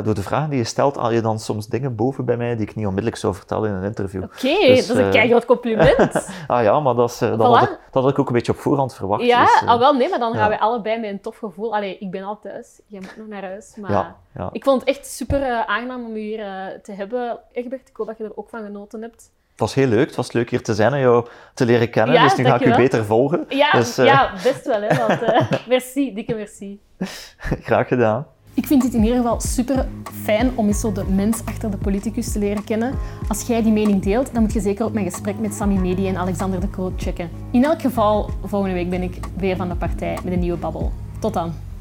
door de vragen die je stelt, haal je dan soms dingen boven bij mij die ik niet onmiddellijk zou vertellen in een interview. Oké, okay, dus, dat is een keigroot compliment. ah ja, maar dat, is, dat, had ik, dat had ik ook een beetje op voorhand verwacht. Ja, dus, ah, wel nee, maar dan gaan we allebei met een tof gevoel. Allee, ik ben al thuis, jij moet nog naar huis. Maar ja, ja. ik vond het echt super aangenaam om je hier te hebben, Egbert. Ik hoop dat je er ook van genoten hebt. Het was heel leuk. Het was leuk hier te zijn en jou te leren kennen. Ja, dus nu ga ik u beter volgen. Ja, dus, uh... ja best wel. Hè, want, uh, merci, dikke merci. Graag gedaan. Ik vind het in ieder geval super fijn om eens zo de mens achter de politicus te leren kennen. Als jij die mening deelt, dan moet je zeker ook mijn gesprek met Sami Medi en Alexander de Croo checken. In elk geval, volgende week ben ik weer van de partij met een nieuwe babbel. Tot dan.